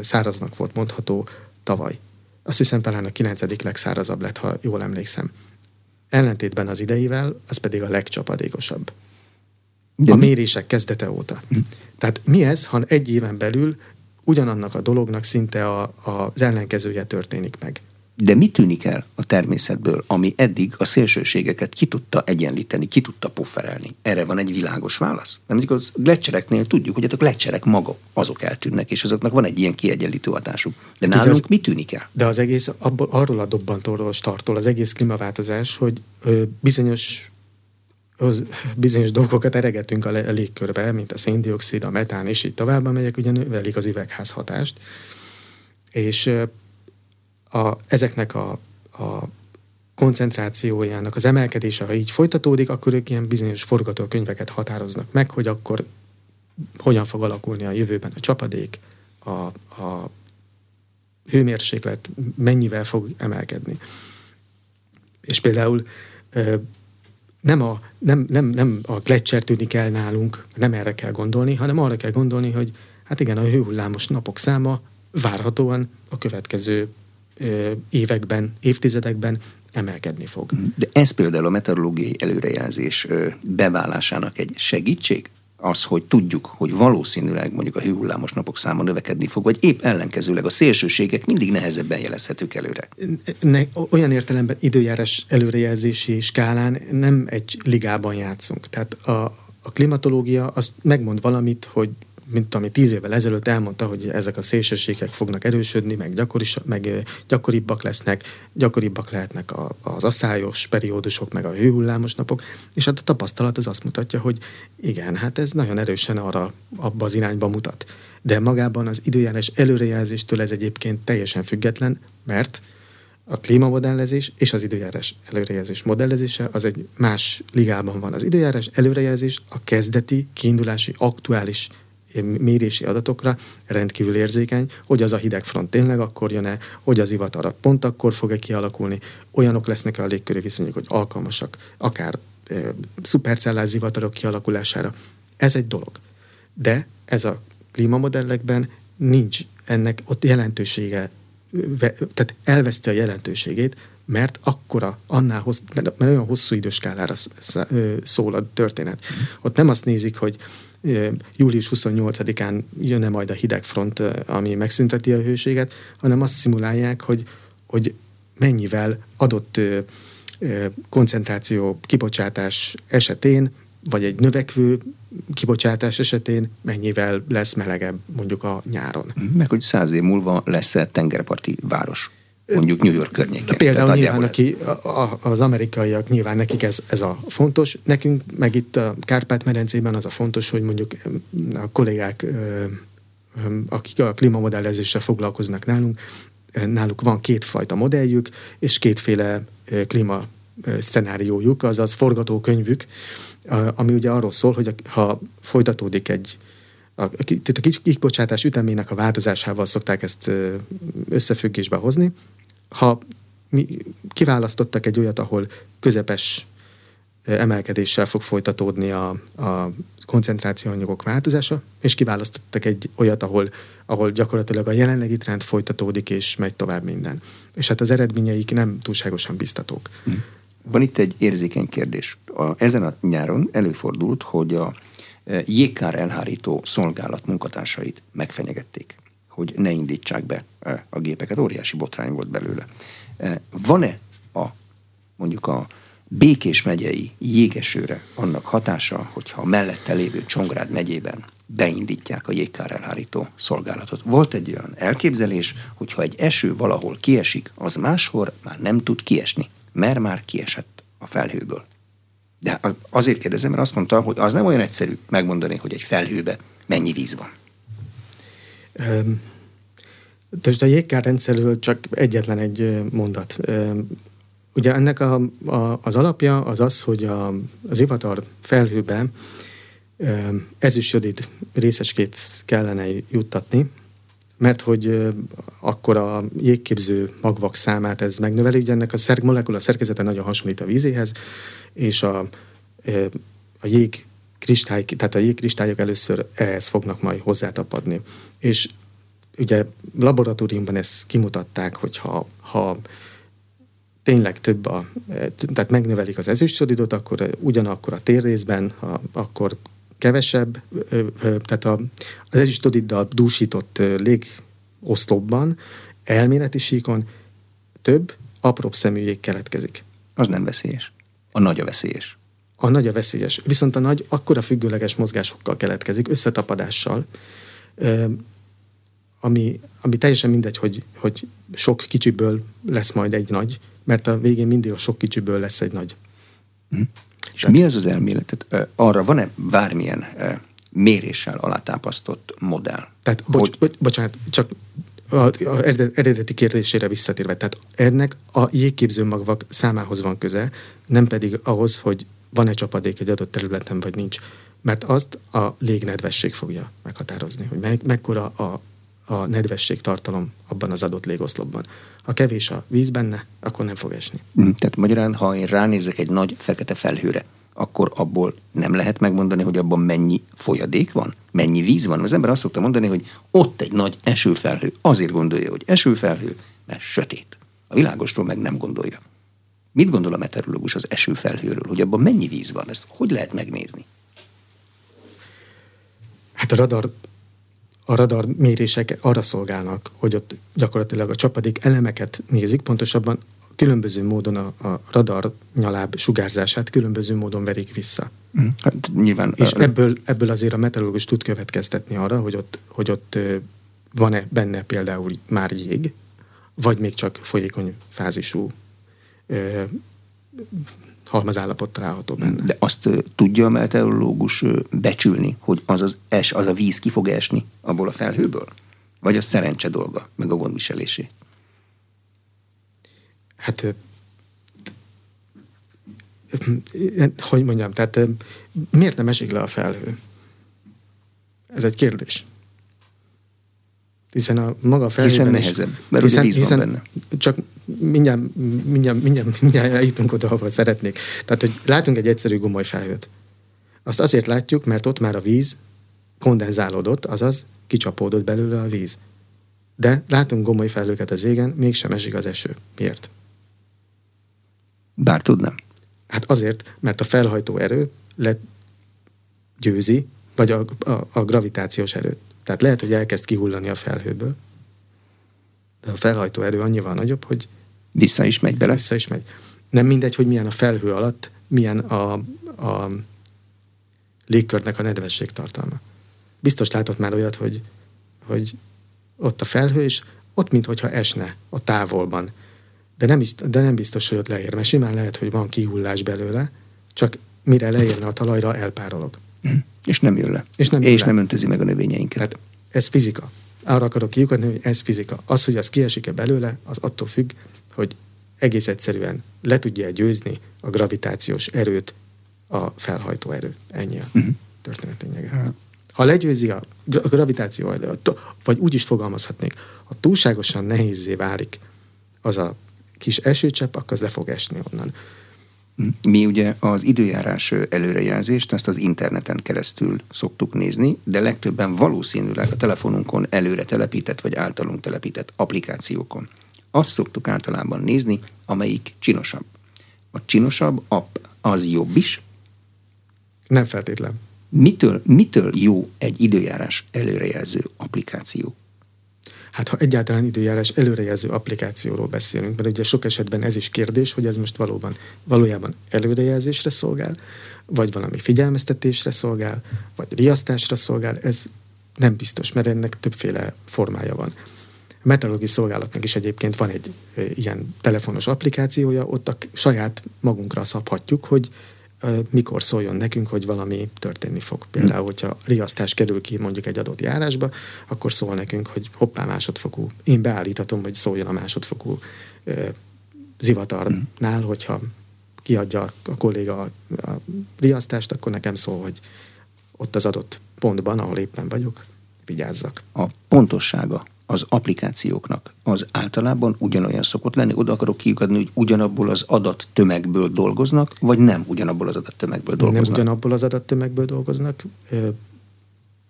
száraznak volt mondható tavaly. Azt hiszem talán a kilencedik legszárazabb lett, ha jól emlékszem. Ellentétben az ideivel, az pedig a legcsapadékosabb. De a mérések kezdete óta. Hm. Tehát mi ez, ha egy éven belül ugyanannak a dolognak szinte a, a, az ellenkezője történik meg. De mi tűnik el a természetből, ami eddig a szélsőségeket ki tudta egyenlíteni, ki tudta pufferelni? Erre van egy világos válasz. Nem mondjuk az gletszereknél tudjuk, hogy a gletszerek maga azok eltűnnek, és azoknak van egy ilyen kiegyenlítő hatásuk. De hát nálunk az, mi tűnik el? De az egész abból, arról a dobbantóról startol az egész klímaváltozás, hogy ö, bizonyos az bizonyos dolgokat eregetünk a légkörbe, mint a széndiokszid, a metán, és így tovább, amelyek ugye növelik az üvegházhatást. És a, ezeknek a, a koncentrációjának az emelkedése, ha így folytatódik, akkor ők ilyen bizonyos forgatókönyveket határoznak meg, hogy akkor hogyan fog alakulni a jövőben a csapadék, a, a hőmérséklet mennyivel fog emelkedni. És például nem a, nem, nem, nem a gletszer tűnik el nálunk, nem erre kell gondolni, hanem arra kell gondolni, hogy hát igen, a hőhullámos napok száma várhatóan a következő években, évtizedekben emelkedni fog. De ez például a meteorológiai előrejelzés beválásának egy segítség? az, hogy tudjuk, hogy valószínűleg mondjuk a hőhullámos napok száma növekedni fog, vagy épp ellenkezőleg a szélsőségek mindig nehezebben jelezhetők előre? Ne, olyan értelemben időjárás előrejelzési skálán nem egy ligában játszunk. Tehát a, a klimatológia azt megmond valamit, hogy mint ami tíz évvel ezelőtt elmondta, hogy ezek a szélsőségek fognak erősödni, meg, gyakoris, meg gyakoribbak lesznek, gyakoribbak lehetnek a, az asszályos periódusok, meg a hőhullámos napok, és hát a tapasztalat az azt mutatja, hogy igen, hát ez nagyon erősen arra, abba az irányba mutat. De magában az időjárás előrejelzéstől ez egyébként teljesen független, mert a klímamodellezés és az időjárás előrejelzés modellezése az egy más ligában van. Az időjárás előrejelzés a kezdeti, kiindulási, aktuális mérési adatokra rendkívül érzékeny, hogy az a hidegfront tényleg akkor jön-e, hogy az ivatara pont akkor fog-e kialakulni, olyanok lesznek-e a légköri viszonyok, hogy alkalmasak akár e, szupercellás zivatarok kialakulására. Ez egy dolog. De ez a klímamodellekben nincs ennek ott jelentősége, tehát elveszti a jelentőségét, mert akkora, annál hossz, mert olyan hosszú időskálára szól a történet. Mm. Ott nem azt nézik, hogy július 28-án jön-e majd a hidegfront, ami megszünteti a hőséget, hanem azt szimulálják, hogy, hogy mennyivel adott koncentráció kibocsátás esetén, vagy egy növekvő kibocsátás esetén mennyivel lesz melegebb mondjuk a nyáron. Meg hogy száz év múlva lesz-e tengerparti város mondjuk New York környékén. Például Tehát nyilván aki, a, az amerikaiak nyilván nekik ez, ez a fontos, nekünk meg itt a Kárpát-medencében az a fontos, hogy mondjuk a kollégák, akik a klímamodellezéssel foglalkoznak nálunk, náluk van kétfajta modelljük, és kétféle klíma szenáriójuk, azaz forgatókönyvük, ami ugye arról szól, hogy ha folytatódik egy a, a kibocsátás ütemének a változásával szokták ezt összefüggésbe hozni, ha mi kiválasztottak egy olyat, ahol közepes emelkedéssel fog folytatódni a, a koncentrációanyagok változása, és kiválasztottak egy olyat, ahol, ahol gyakorlatilag a jelenlegi trend folytatódik, és megy tovább minden. És hát az eredményeik nem túlságosan biztatók. Hm. Van itt egy érzékeny kérdés. A, ezen a nyáron előfordult, hogy a jégkár elhárító szolgálat munkatársait megfenyegették hogy ne indítsák be eh, a gépeket. Óriási botrány volt belőle. Eh, van-e a mondjuk a Békés megyei jégesőre annak hatása, hogyha a mellette lévő Csongrád megyében beindítják a jégkár elhárító szolgálatot. Volt egy olyan elképzelés, hogy ha egy eső valahol kiesik, az máshol már nem tud kiesni, mert már kiesett a felhőből. De azért kérdezem, mert azt mondta, hogy az nem olyan egyszerű megmondani, hogy egy felhőbe mennyi víz van. Tehát a jégkárrendszerről csak egyetlen egy mondat. Ugye ennek a, a, az alapja az az, hogy a, az ivatar felhőbe ezüstjodid részecskét kellene juttatni, mert hogy akkor a jégképző magvak számát ez megnöveli, ugye ennek a szer- molekula szerkezete nagyon hasonlít a vízéhez, és a, a jég kristály, tehát a jégkristályok először ehhez fognak majd hozzátapadni. És ugye laboratóriumban ezt kimutatták, hogy ha, ha tényleg több a, tehát megnövelik az ezüstszolidot, akkor ugyanakkor a térrészben, ha, akkor kevesebb, tehát a, az ezüstszoliddal dúsított légoszlopban, elméleti síkon több, apróbb szemülyék keletkezik. Az nem veszélyes. A nagy a veszélyes. A nagy a veszélyes. Viszont a nagy akkora függőleges mozgásokkal keletkezik, összetapadással, ami, ami teljesen mindegy, hogy, hogy sok kicsiből lesz majd egy nagy, mert a végén mindig a sok kicsiből lesz egy nagy. Hm. És Tehát, mi az az elmélet? Arra van-e bármilyen méréssel alátápasztott modell? Tehát, bocs, hogy... bocs, bocsánat, csak a, a eredeti kérdésére visszatérve, tehát ennek a jégképző magvak számához van köze, nem pedig ahhoz, hogy van-e csapadék egy adott területen, vagy nincs. Mert azt a légnedvesség fogja meghatározni, hogy me- mekkora a, a nedvesség tartalom abban az adott légoszlopban. Ha kevés a víz benne, akkor nem fog esni. Mm, tehát magyarán, ha én ránézek egy nagy fekete felhőre, akkor abból nem lehet megmondani, hogy abban mennyi folyadék van, mennyi víz van. Az ember azt szokta mondani, hogy ott egy nagy esőfelhő. Azért gondolja, hogy esőfelhő, mert sötét. A világosról meg nem gondolja. Mit gondol a meteorológus az esőfelhőről, hogy abban mennyi víz van? Ezt hogy lehet megnézni? Hát a radar, a radar mérések arra szolgálnak, hogy ott gyakorlatilag a csapadék elemeket nézik, pontosabban különböző módon a, a radar nyaláb sugárzását különböző módon verik vissza. Mm. Hát nyilván, És ebből, ebből azért a meteorológus tud következtetni arra, hogy ott, hogy ott van-e benne például már jég, vagy még csak folyékony fázisú halmazállapot található benne. De azt tudja a meteorológus becsülni, hogy az az es, az a víz ki fog esni abból a felhőből? Vagy a szerencse dolga, meg a gondviselésé? Hát hogy mondjam, tehát miért nem esik le a felhő? Ez egy kérdés. Hiszen a maga felhőben hiszen nehezebb, mert hiszen, ugye víz hiszen, van benne. Csak mindjárt, mindjárt, mindjárt, mindjárt eljutunk oda, ahol szeretnék. Tehát, hogy látunk egy egyszerű gomoly felhőt. Azt azért látjuk, mert ott már a víz kondenzálódott, azaz kicsapódott belőle a víz. De látunk gomoly felhőket az égen, mégsem esik az eső. Miért? Bár tudnám. Hát azért, mert a felhajtó erő legyőzi, vagy a, a, a gravitációs erőt. Tehát lehet, hogy elkezd kihullani a felhőből, de a felhajtó erő annyival nagyobb, hogy vissza is megy bele. Vissza is megy. Nem mindegy, hogy milyen a felhő alatt, milyen a, a légkörnek a nedvesség tartalma. Biztos látott már olyat, hogy, hogy ott a felhő, és ott, mintha esne a távolban. De nem, biztos, de nem biztos, hogy ott leér, mert simán lehet, hogy van kihullás belőle, csak mire leérne a talajra, elpárolog. És nem jön le. És nem, jön és le. nem öntözi meg a növényeinket. Tehát ez fizika. Arra akarok kiukadni, hogy ez fizika. Az, hogy az kiesik-e belőle, az attól függ, hogy egész egyszerűen le tudja győzni a gravitációs erőt a felhajtó erő. Ennyi a uh-huh. történet lényege. Ha legyőzi a gravitáció erőt, vagy úgy is fogalmazhatnék, ha túlságosan nehézé válik az a kis esőcsepp, akkor az le fog esni onnan. Mi ugye az időjárás előrejelzést ezt az interneten keresztül szoktuk nézni, de legtöbben valószínűleg a telefonunkon előre telepített vagy általunk telepített applikációkon. Azt szoktuk általában nézni, amelyik csinosabb. A csinosabb app az jobb is? Nem feltétlen. Mitől, mitől jó egy időjárás előrejelző applikáció? Hát ha egyáltalán időjárás előrejelző applikációról beszélünk, mert ugye sok esetben ez is kérdés, hogy ez most valóban, valójában előrejelzésre szolgál, vagy valami figyelmeztetésre szolgál, vagy riasztásra szolgál, ez nem biztos, mert ennek többféle formája van. A meteorológiai szolgálatnak is egyébként van egy ilyen telefonos applikációja, ott a saját magunkra szabhatjuk, hogy mikor szóljon nekünk, hogy valami történni fog. Például, hogyha riasztás kerül ki mondjuk egy adott járásba, akkor szól nekünk, hogy hoppá másodfokú. Én beállíthatom, hogy szóljon a másodfokú zivatarnál, hogyha kiadja a kolléga a, riasztást, akkor nekem szól, hogy ott az adott pontban, ahol éppen vagyok, vigyázzak. A pontossága az applikációknak az általában ugyanolyan szokott lenni? Oda akarok kiukadni, hogy ugyanabból az adat tömegből dolgoznak, vagy nem ugyanabból az adat tömegből dolgoznak? Nem ugyanabból az adat tömegből dolgoznak.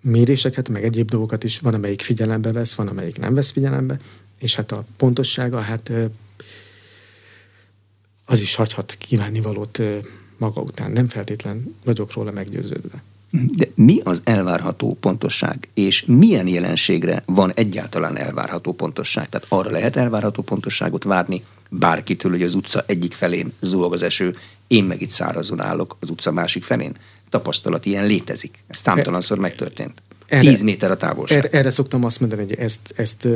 Méréseket, meg egyéb dolgokat is van, amelyik figyelembe vesz, van, amelyik nem vesz figyelembe, és hát a pontossága, hát az is hagyhat kívánni valót maga után. Nem feltétlen vagyok róla meggyőződve. De mi az elvárható pontosság, és milyen jelenségre van egyáltalán elvárható pontosság? Tehát arra lehet elvárható pontosságot várni bárkitől, hogy az utca egyik felén zúg az eső, én meg itt szárazon állok az utca másik felén. Tapasztalat ilyen létezik. Ez számtalanszor megtörtént. Erre, Tíz méter a távolság. Erre, erre szoktam azt mondani, hogy ezt, ezt,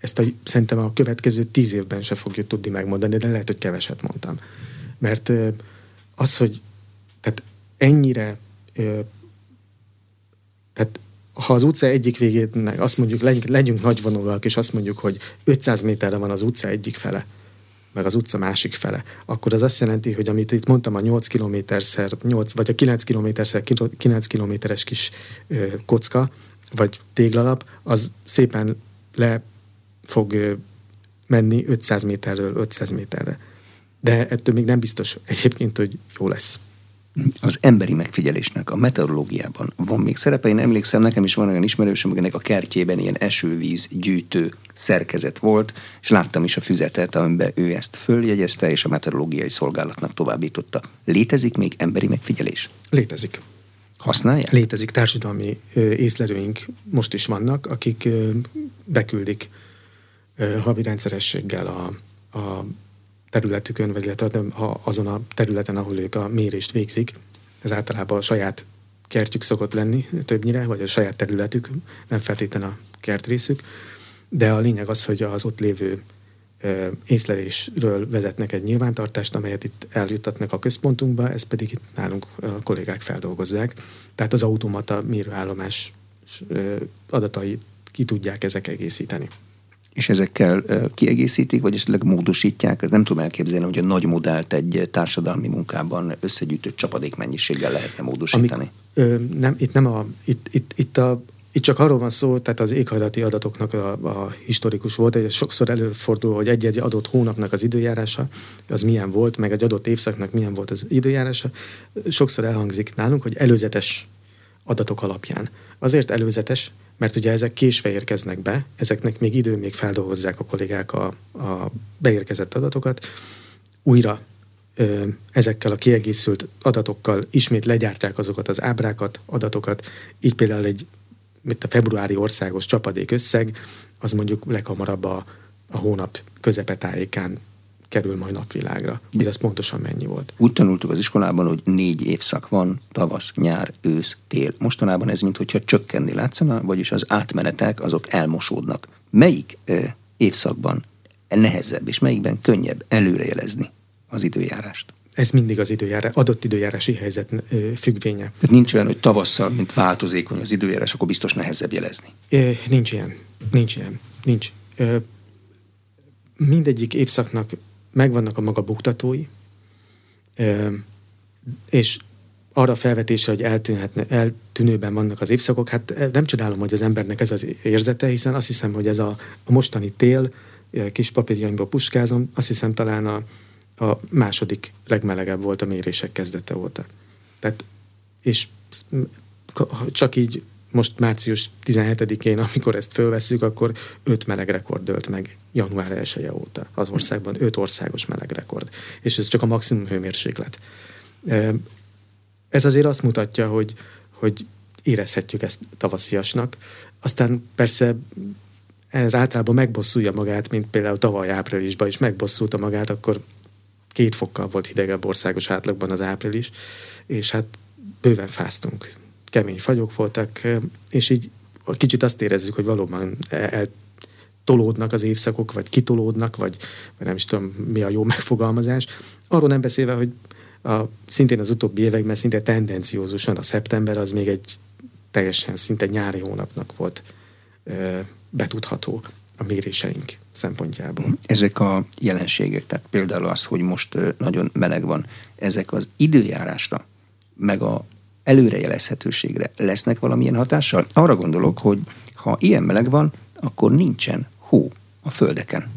ezt a, szerintem a következő tíz évben se fogjuk tudni megmondani, de lehet, hogy keveset mondtam. Mert az, hogy tehát ennyire tehát ha az utca egyik végét, azt mondjuk, legyünk, legyünk nagyvonulak, és azt mondjuk, hogy 500 méterre van az utca egyik fele, meg az utca másik fele, akkor az azt jelenti, hogy amit itt mondtam, a 8 kilométerszer, 8, vagy a 9 kilométerszer 9 kilométeres kis ö, kocka, vagy téglalap, az szépen le fog menni 500 méterről 500 méterre. De ettől még nem biztos egyébként, hogy jó lesz az emberi megfigyelésnek a meteorológiában van még szerepe. Én emlékszem, nekem is van olyan ismerősöm, akinek a kertjében ilyen esővíz gyűjtő szerkezet volt, és láttam is a füzetet, amiben ő ezt följegyezte, és a meteorológiai szolgálatnak továbbította. Létezik még emberi megfigyelés? Létezik. Használják? Létezik társadalmi észlelőink, most is vannak, akik beküldik havi rendszerességgel a, a területükön, vagy illetve azon a területen, ahol ők a mérést végzik. Ez általában a saját kertjük szokott lenni többnyire, vagy a saját területük, nem feltétlenül a kertrészük. De a lényeg az, hogy az ott lévő észlelésről vezetnek egy nyilvántartást, amelyet itt eljuttatnak a központunkba, ezt pedig itt nálunk a kollégák feldolgozzák. Tehát az automata mérőállomás adatait ki tudják ezek egészíteni. És ezekkel kiegészítik, vagy esetleg módosítják? Nem tudom elképzelni, hogy a nagy modellt egy társadalmi munkában összegyűjtött csapadékmennyiséggel lehetne módosítani. Amik, ö, nem, itt nem a, itt, itt, itt a itt csak arról van szó, tehát az éghajlati adatoknak a, a historikus volt, hogy sokszor előfordul, hogy egy-egy adott hónapnak az időjárása, az milyen volt, meg egy adott évszaknak milyen volt az időjárása. Sokszor elhangzik nálunk, hogy előzetes adatok alapján. Azért előzetes, mert ugye ezek késve érkeznek be, ezeknek még idő, még feldolgozzák a kollégák a, a beérkezett adatokat, újra ö, ezekkel a kiegészült adatokkal ismét legyártják azokat az ábrákat, adatokat, így például egy mint a februári országos csapadék összeg, az mondjuk leghamarabb a, a hónap közepetájékán kerül majd napvilágra, hogy az pontosan mennyi volt. Úgy tanultuk az iskolában, hogy négy évszak van, tavasz, nyár, ősz, tél. Mostanában ez mintha csökkenni látszana, vagyis az átmenetek azok elmosódnak. Melyik eh, évszakban nehezebb, és melyikben könnyebb előrejelezni az időjárást? ez mindig az időjárás, adott időjárási helyzet függvénye. Tehát nincs olyan, hogy tavasszal, mint változékony az időjárás, akkor biztos nehezebb jelezni. Nincs ilyen. Nincs ilyen. Nincs. Mindegyik évszaknak megvannak a maga buktatói, és arra felvetésre, hogy eltűnhetne, eltűnőben vannak az évszakok, hát nem csodálom, hogy az embernek ez az érzete, hiszen azt hiszem, hogy ez a, a mostani tél, kis papírjaimból puskázom, azt hiszem talán a, a második legmelegebb volt a mérések kezdete óta. Tehát, és csak így most március 17-én, amikor ezt fölveszünk, akkor öt melegrekord dölt meg január 1 -e óta az országban, öt országos melegrekord. És ez csak a maximum hőmérséklet. Ez azért azt mutatja, hogy, hogy érezhetjük ezt tavasziasnak. Aztán persze ez általában megbosszulja magát, mint például tavaly áprilisban is megbosszulta magát, akkor két fokkal volt hidegebb országos átlagban az április, és hát bőven fáztunk. Kemény fagyok voltak, és így kicsit azt érezzük, hogy valóban eltolódnak az évszakok, vagy kitolódnak, vagy, vagy nem is tudom, mi a jó megfogalmazás. Arról nem beszélve, hogy a, szintén az utóbbi években szinte tendenciózusan a szeptember az még egy teljesen szinte nyári hónapnak volt ö, betudható a méréseink szempontjából. Ezek a jelenségek, tehát például az, hogy most nagyon meleg van, ezek az időjárásra, meg a előrejelezhetőségre lesznek valamilyen hatással? Arra gondolok, hogy ha ilyen meleg van, akkor nincsen hó a földeken.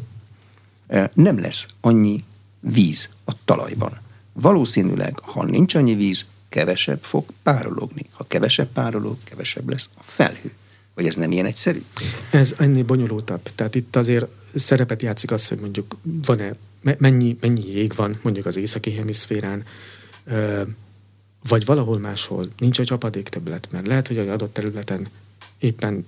Nem lesz annyi víz a talajban. Valószínűleg, ha nincs annyi víz, kevesebb fog párologni. Ha kevesebb párolog, kevesebb lesz a felhő. Vagy ez nem ilyen egyszerű? Ez ennél bonyolultabb. Tehát itt azért szerepet játszik az, hogy mondjuk van-e, mennyi, mennyi jég van mondjuk az északi hemiszférán, vagy valahol máshol nincs a csapadék többlet, mert lehet, hogy egy adott területen éppen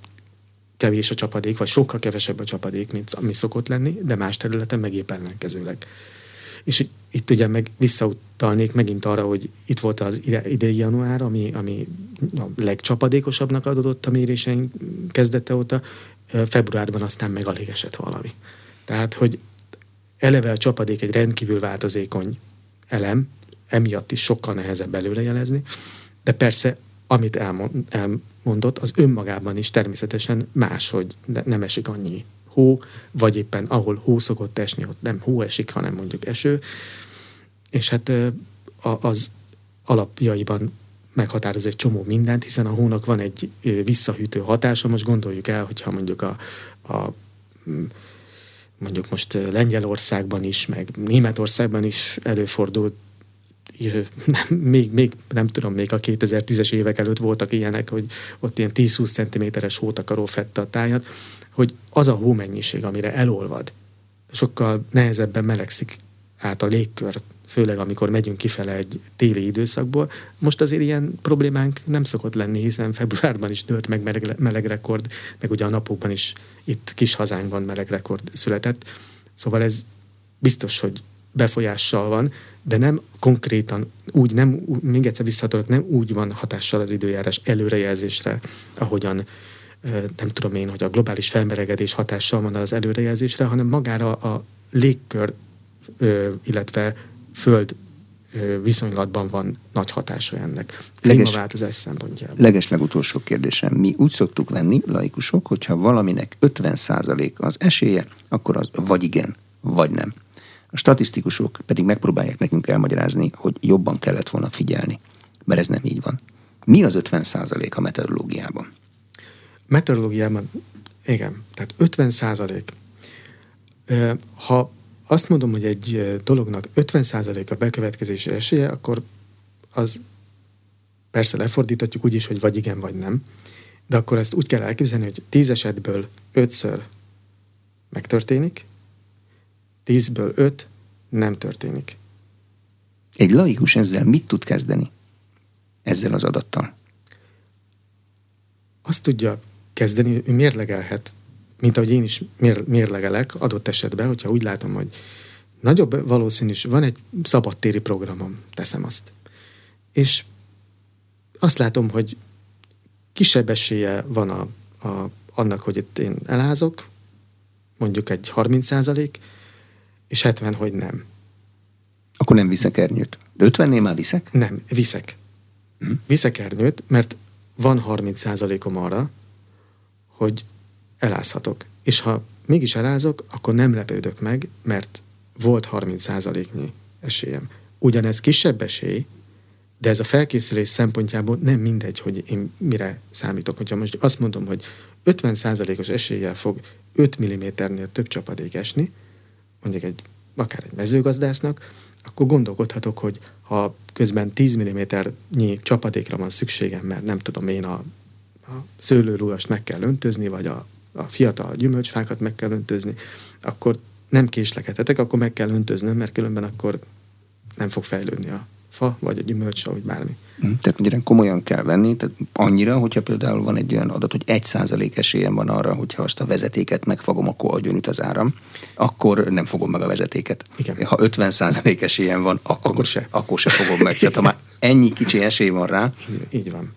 kevés a csapadék, vagy sokkal kevesebb a csapadék, mint ami szokott lenni, de más területen meg éppen ellenkezőleg. És itt ugye meg visszautalnék megint arra, hogy itt volt az idei január, ami, ami a legcsapadékosabbnak adott a méréseink kezdete óta, februárban aztán meg alig esett valami. Tehát, hogy eleve a csapadék egy rendkívül változékony elem, emiatt is sokkal nehezebb előrejelezni, de persze, amit elmondott, az önmagában is természetesen más, hogy nem esik annyi hó, vagy éppen ahol hó szokott esni, ott nem hó esik, hanem mondjuk eső, és hát az alapjaiban meghatároz egy csomó mindent, hiszen a hónak van egy visszahűtő hatása. Most gondoljuk el, hogyha mondjuk a, a mondjuk most Lengyelországban is, meg Németországban is előfordult, még, még nem tudom, még a 2010-es évek előtt voltak ilyenek, hogy ott ilyen 10-20 cm-es hótakaró fette a tájat, hogy az a hómennyiség, amire elolvad, sokkal nehezebben melegszik át a légkör főleg amikor megyünk kifele egy téli időszakból. Most azért ilyen problémánk nem szokott lenni, hiszen februárban is dőlt meg meleg, meleg rekord, meg ugye a napokban is itt kis hazánkban meleg rekord született. Szóval ez biztos, hogy befolyással van, de nem konkrétan úgy, nem, még egyszer visszatolok, nem úgy van hatással az időjárás előrejelzésre, ahogyan nem tudom én, hogy a globális felmelegedés hatással van az előrejelzésre, hanem magára a légkör, illetve föld viszonylatban van nagy hatása ennek. Klímaváltozás szempontjából. Leges legutolsó kérdésem. Mi úgy szoktuk venni, laikusok, hogyha valaminek 50% az esélye, akkor az vagy igen, vagy nem. A statisztikusok pedig megpróbálják nekünk elmagyarázni, hogy jobban kellett volna figyelni. Mert ez nem így van. Mi az 50% a meteorológiában? Meteorológiában, igen, tehát 50 százalék. Ha azt mondom, hogy egy dolognak 50 százalék a bekövetkezési esélye, akkor az persze lefordíthatjuk úgy is, hogy vagy igen, vagy nem. De akkor ezt úgy kell elképzelni, hogy 10 esetből 5-ször megtörténik, 10-ből 5 nem történik. Egy laikus ezzel mit tud kezdeni? Ezzel az adattal? Azt tudja kezdeni, ő mérlegelhet, mint ahogy én is mér, mérlegelek adott esetben, hogyha úgy látom, hogy nagyobb valószínűs, van egy szabadtéri programom, teszem azt. És azt látom, hogy kisebb esélye van a, a, annak, hogy itt én elázok, mondjuk egy 30 százalék, és 70, hogy nem. Akkor nem viszek ernyőt. De 50-nél már viszek? Nem, viszek. Hm? Viszek ernyőt, mert van 30 százalékom arra, hogy elázhatok. És ha mégis elázok, akkor nem lepődök meg, mert volt 30%-nyi esélyem. Ugyanez kisebb esély, de ez a felkészülés szempontjából nem mindegy, hogy én mire számítok. Hogyha most azt mondom, hogy 50%-os eséllyel fog 5 mm-nél több csapadék esni, mondjuk egy, akár egy mezőgazdásznak, akkor gondolkodhatok, hogy ha közben 10 mm-nyi csapadékra van szükségem, mert nem tudom én a a szőlőrúgast meg kell öntözni, vagy a, a fiatal gyümölcsfákat meg kell öntözni, akkor nem késlekedhetek, akkor meg kell öntöznöm, mert különben akkor nem fog fejlődni a fa, vagy a gyümölcs, vagy bármi. Hm, tehát ugye komolyan kell venni, tehát annyira, hogyha például van egy olyan adat, hogy egy százalék esélyem van arra, hogyha azt a vezetéket megfogom, akkor adjon üt az áram, akkor nem fogom meg a vezetéket. Igen. Ha 50 százalék esélyem van, akkor, akkor, se. akkor se fogom meg. Tehát ha már ennyi kicsi esély van rá. Így van.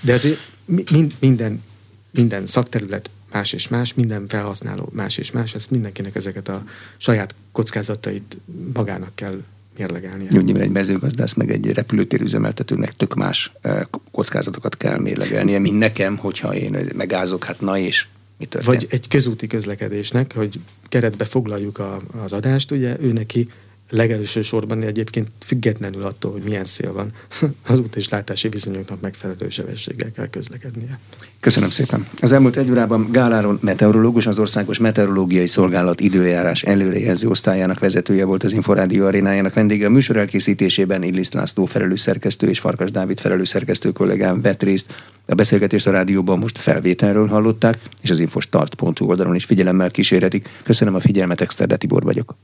De azért mind, minden, minden szakterület más és más, minden felhasználó más és más, ezt mindenkinek ezeket a saját kockázatait magának kell mérlegelnie. Jó, nyilván egy mezőgazdász, meg egy repülőtér üzemeltetőnek tök más eh, kockázatokat kell mérlegelnie, mint nekem, hogyha én megázok, hát na és mi történt? Vagy egy közúti közlekedésnek, hogy keretbe foglaljuk a, az adást, ugye ő neki legelőső sorban egyébként függetlenül attól, hogy milyen szél van, az út és látási viszonyoknak megfelelő sebességgel kell közlekednie. Köszönöm szépen. Az elmúlt egy órában Gáláron meteorológus, az Országos Meteorológiai Szolgálat időjárás előrejelző osztályának vezetője volt az Inforádió arénájának vendége. A műsor elkészítésében Illis László felelős szerkesztő és Farkas Dávid felelős szerkesztő kollégám vett részt. A beszélgetést a rádióban most felvételről hallották, és az infostart.hu oldalon is figyelemmel kísérhetik. Köszönöm a figyelmet, Exterde Tibor vagyok.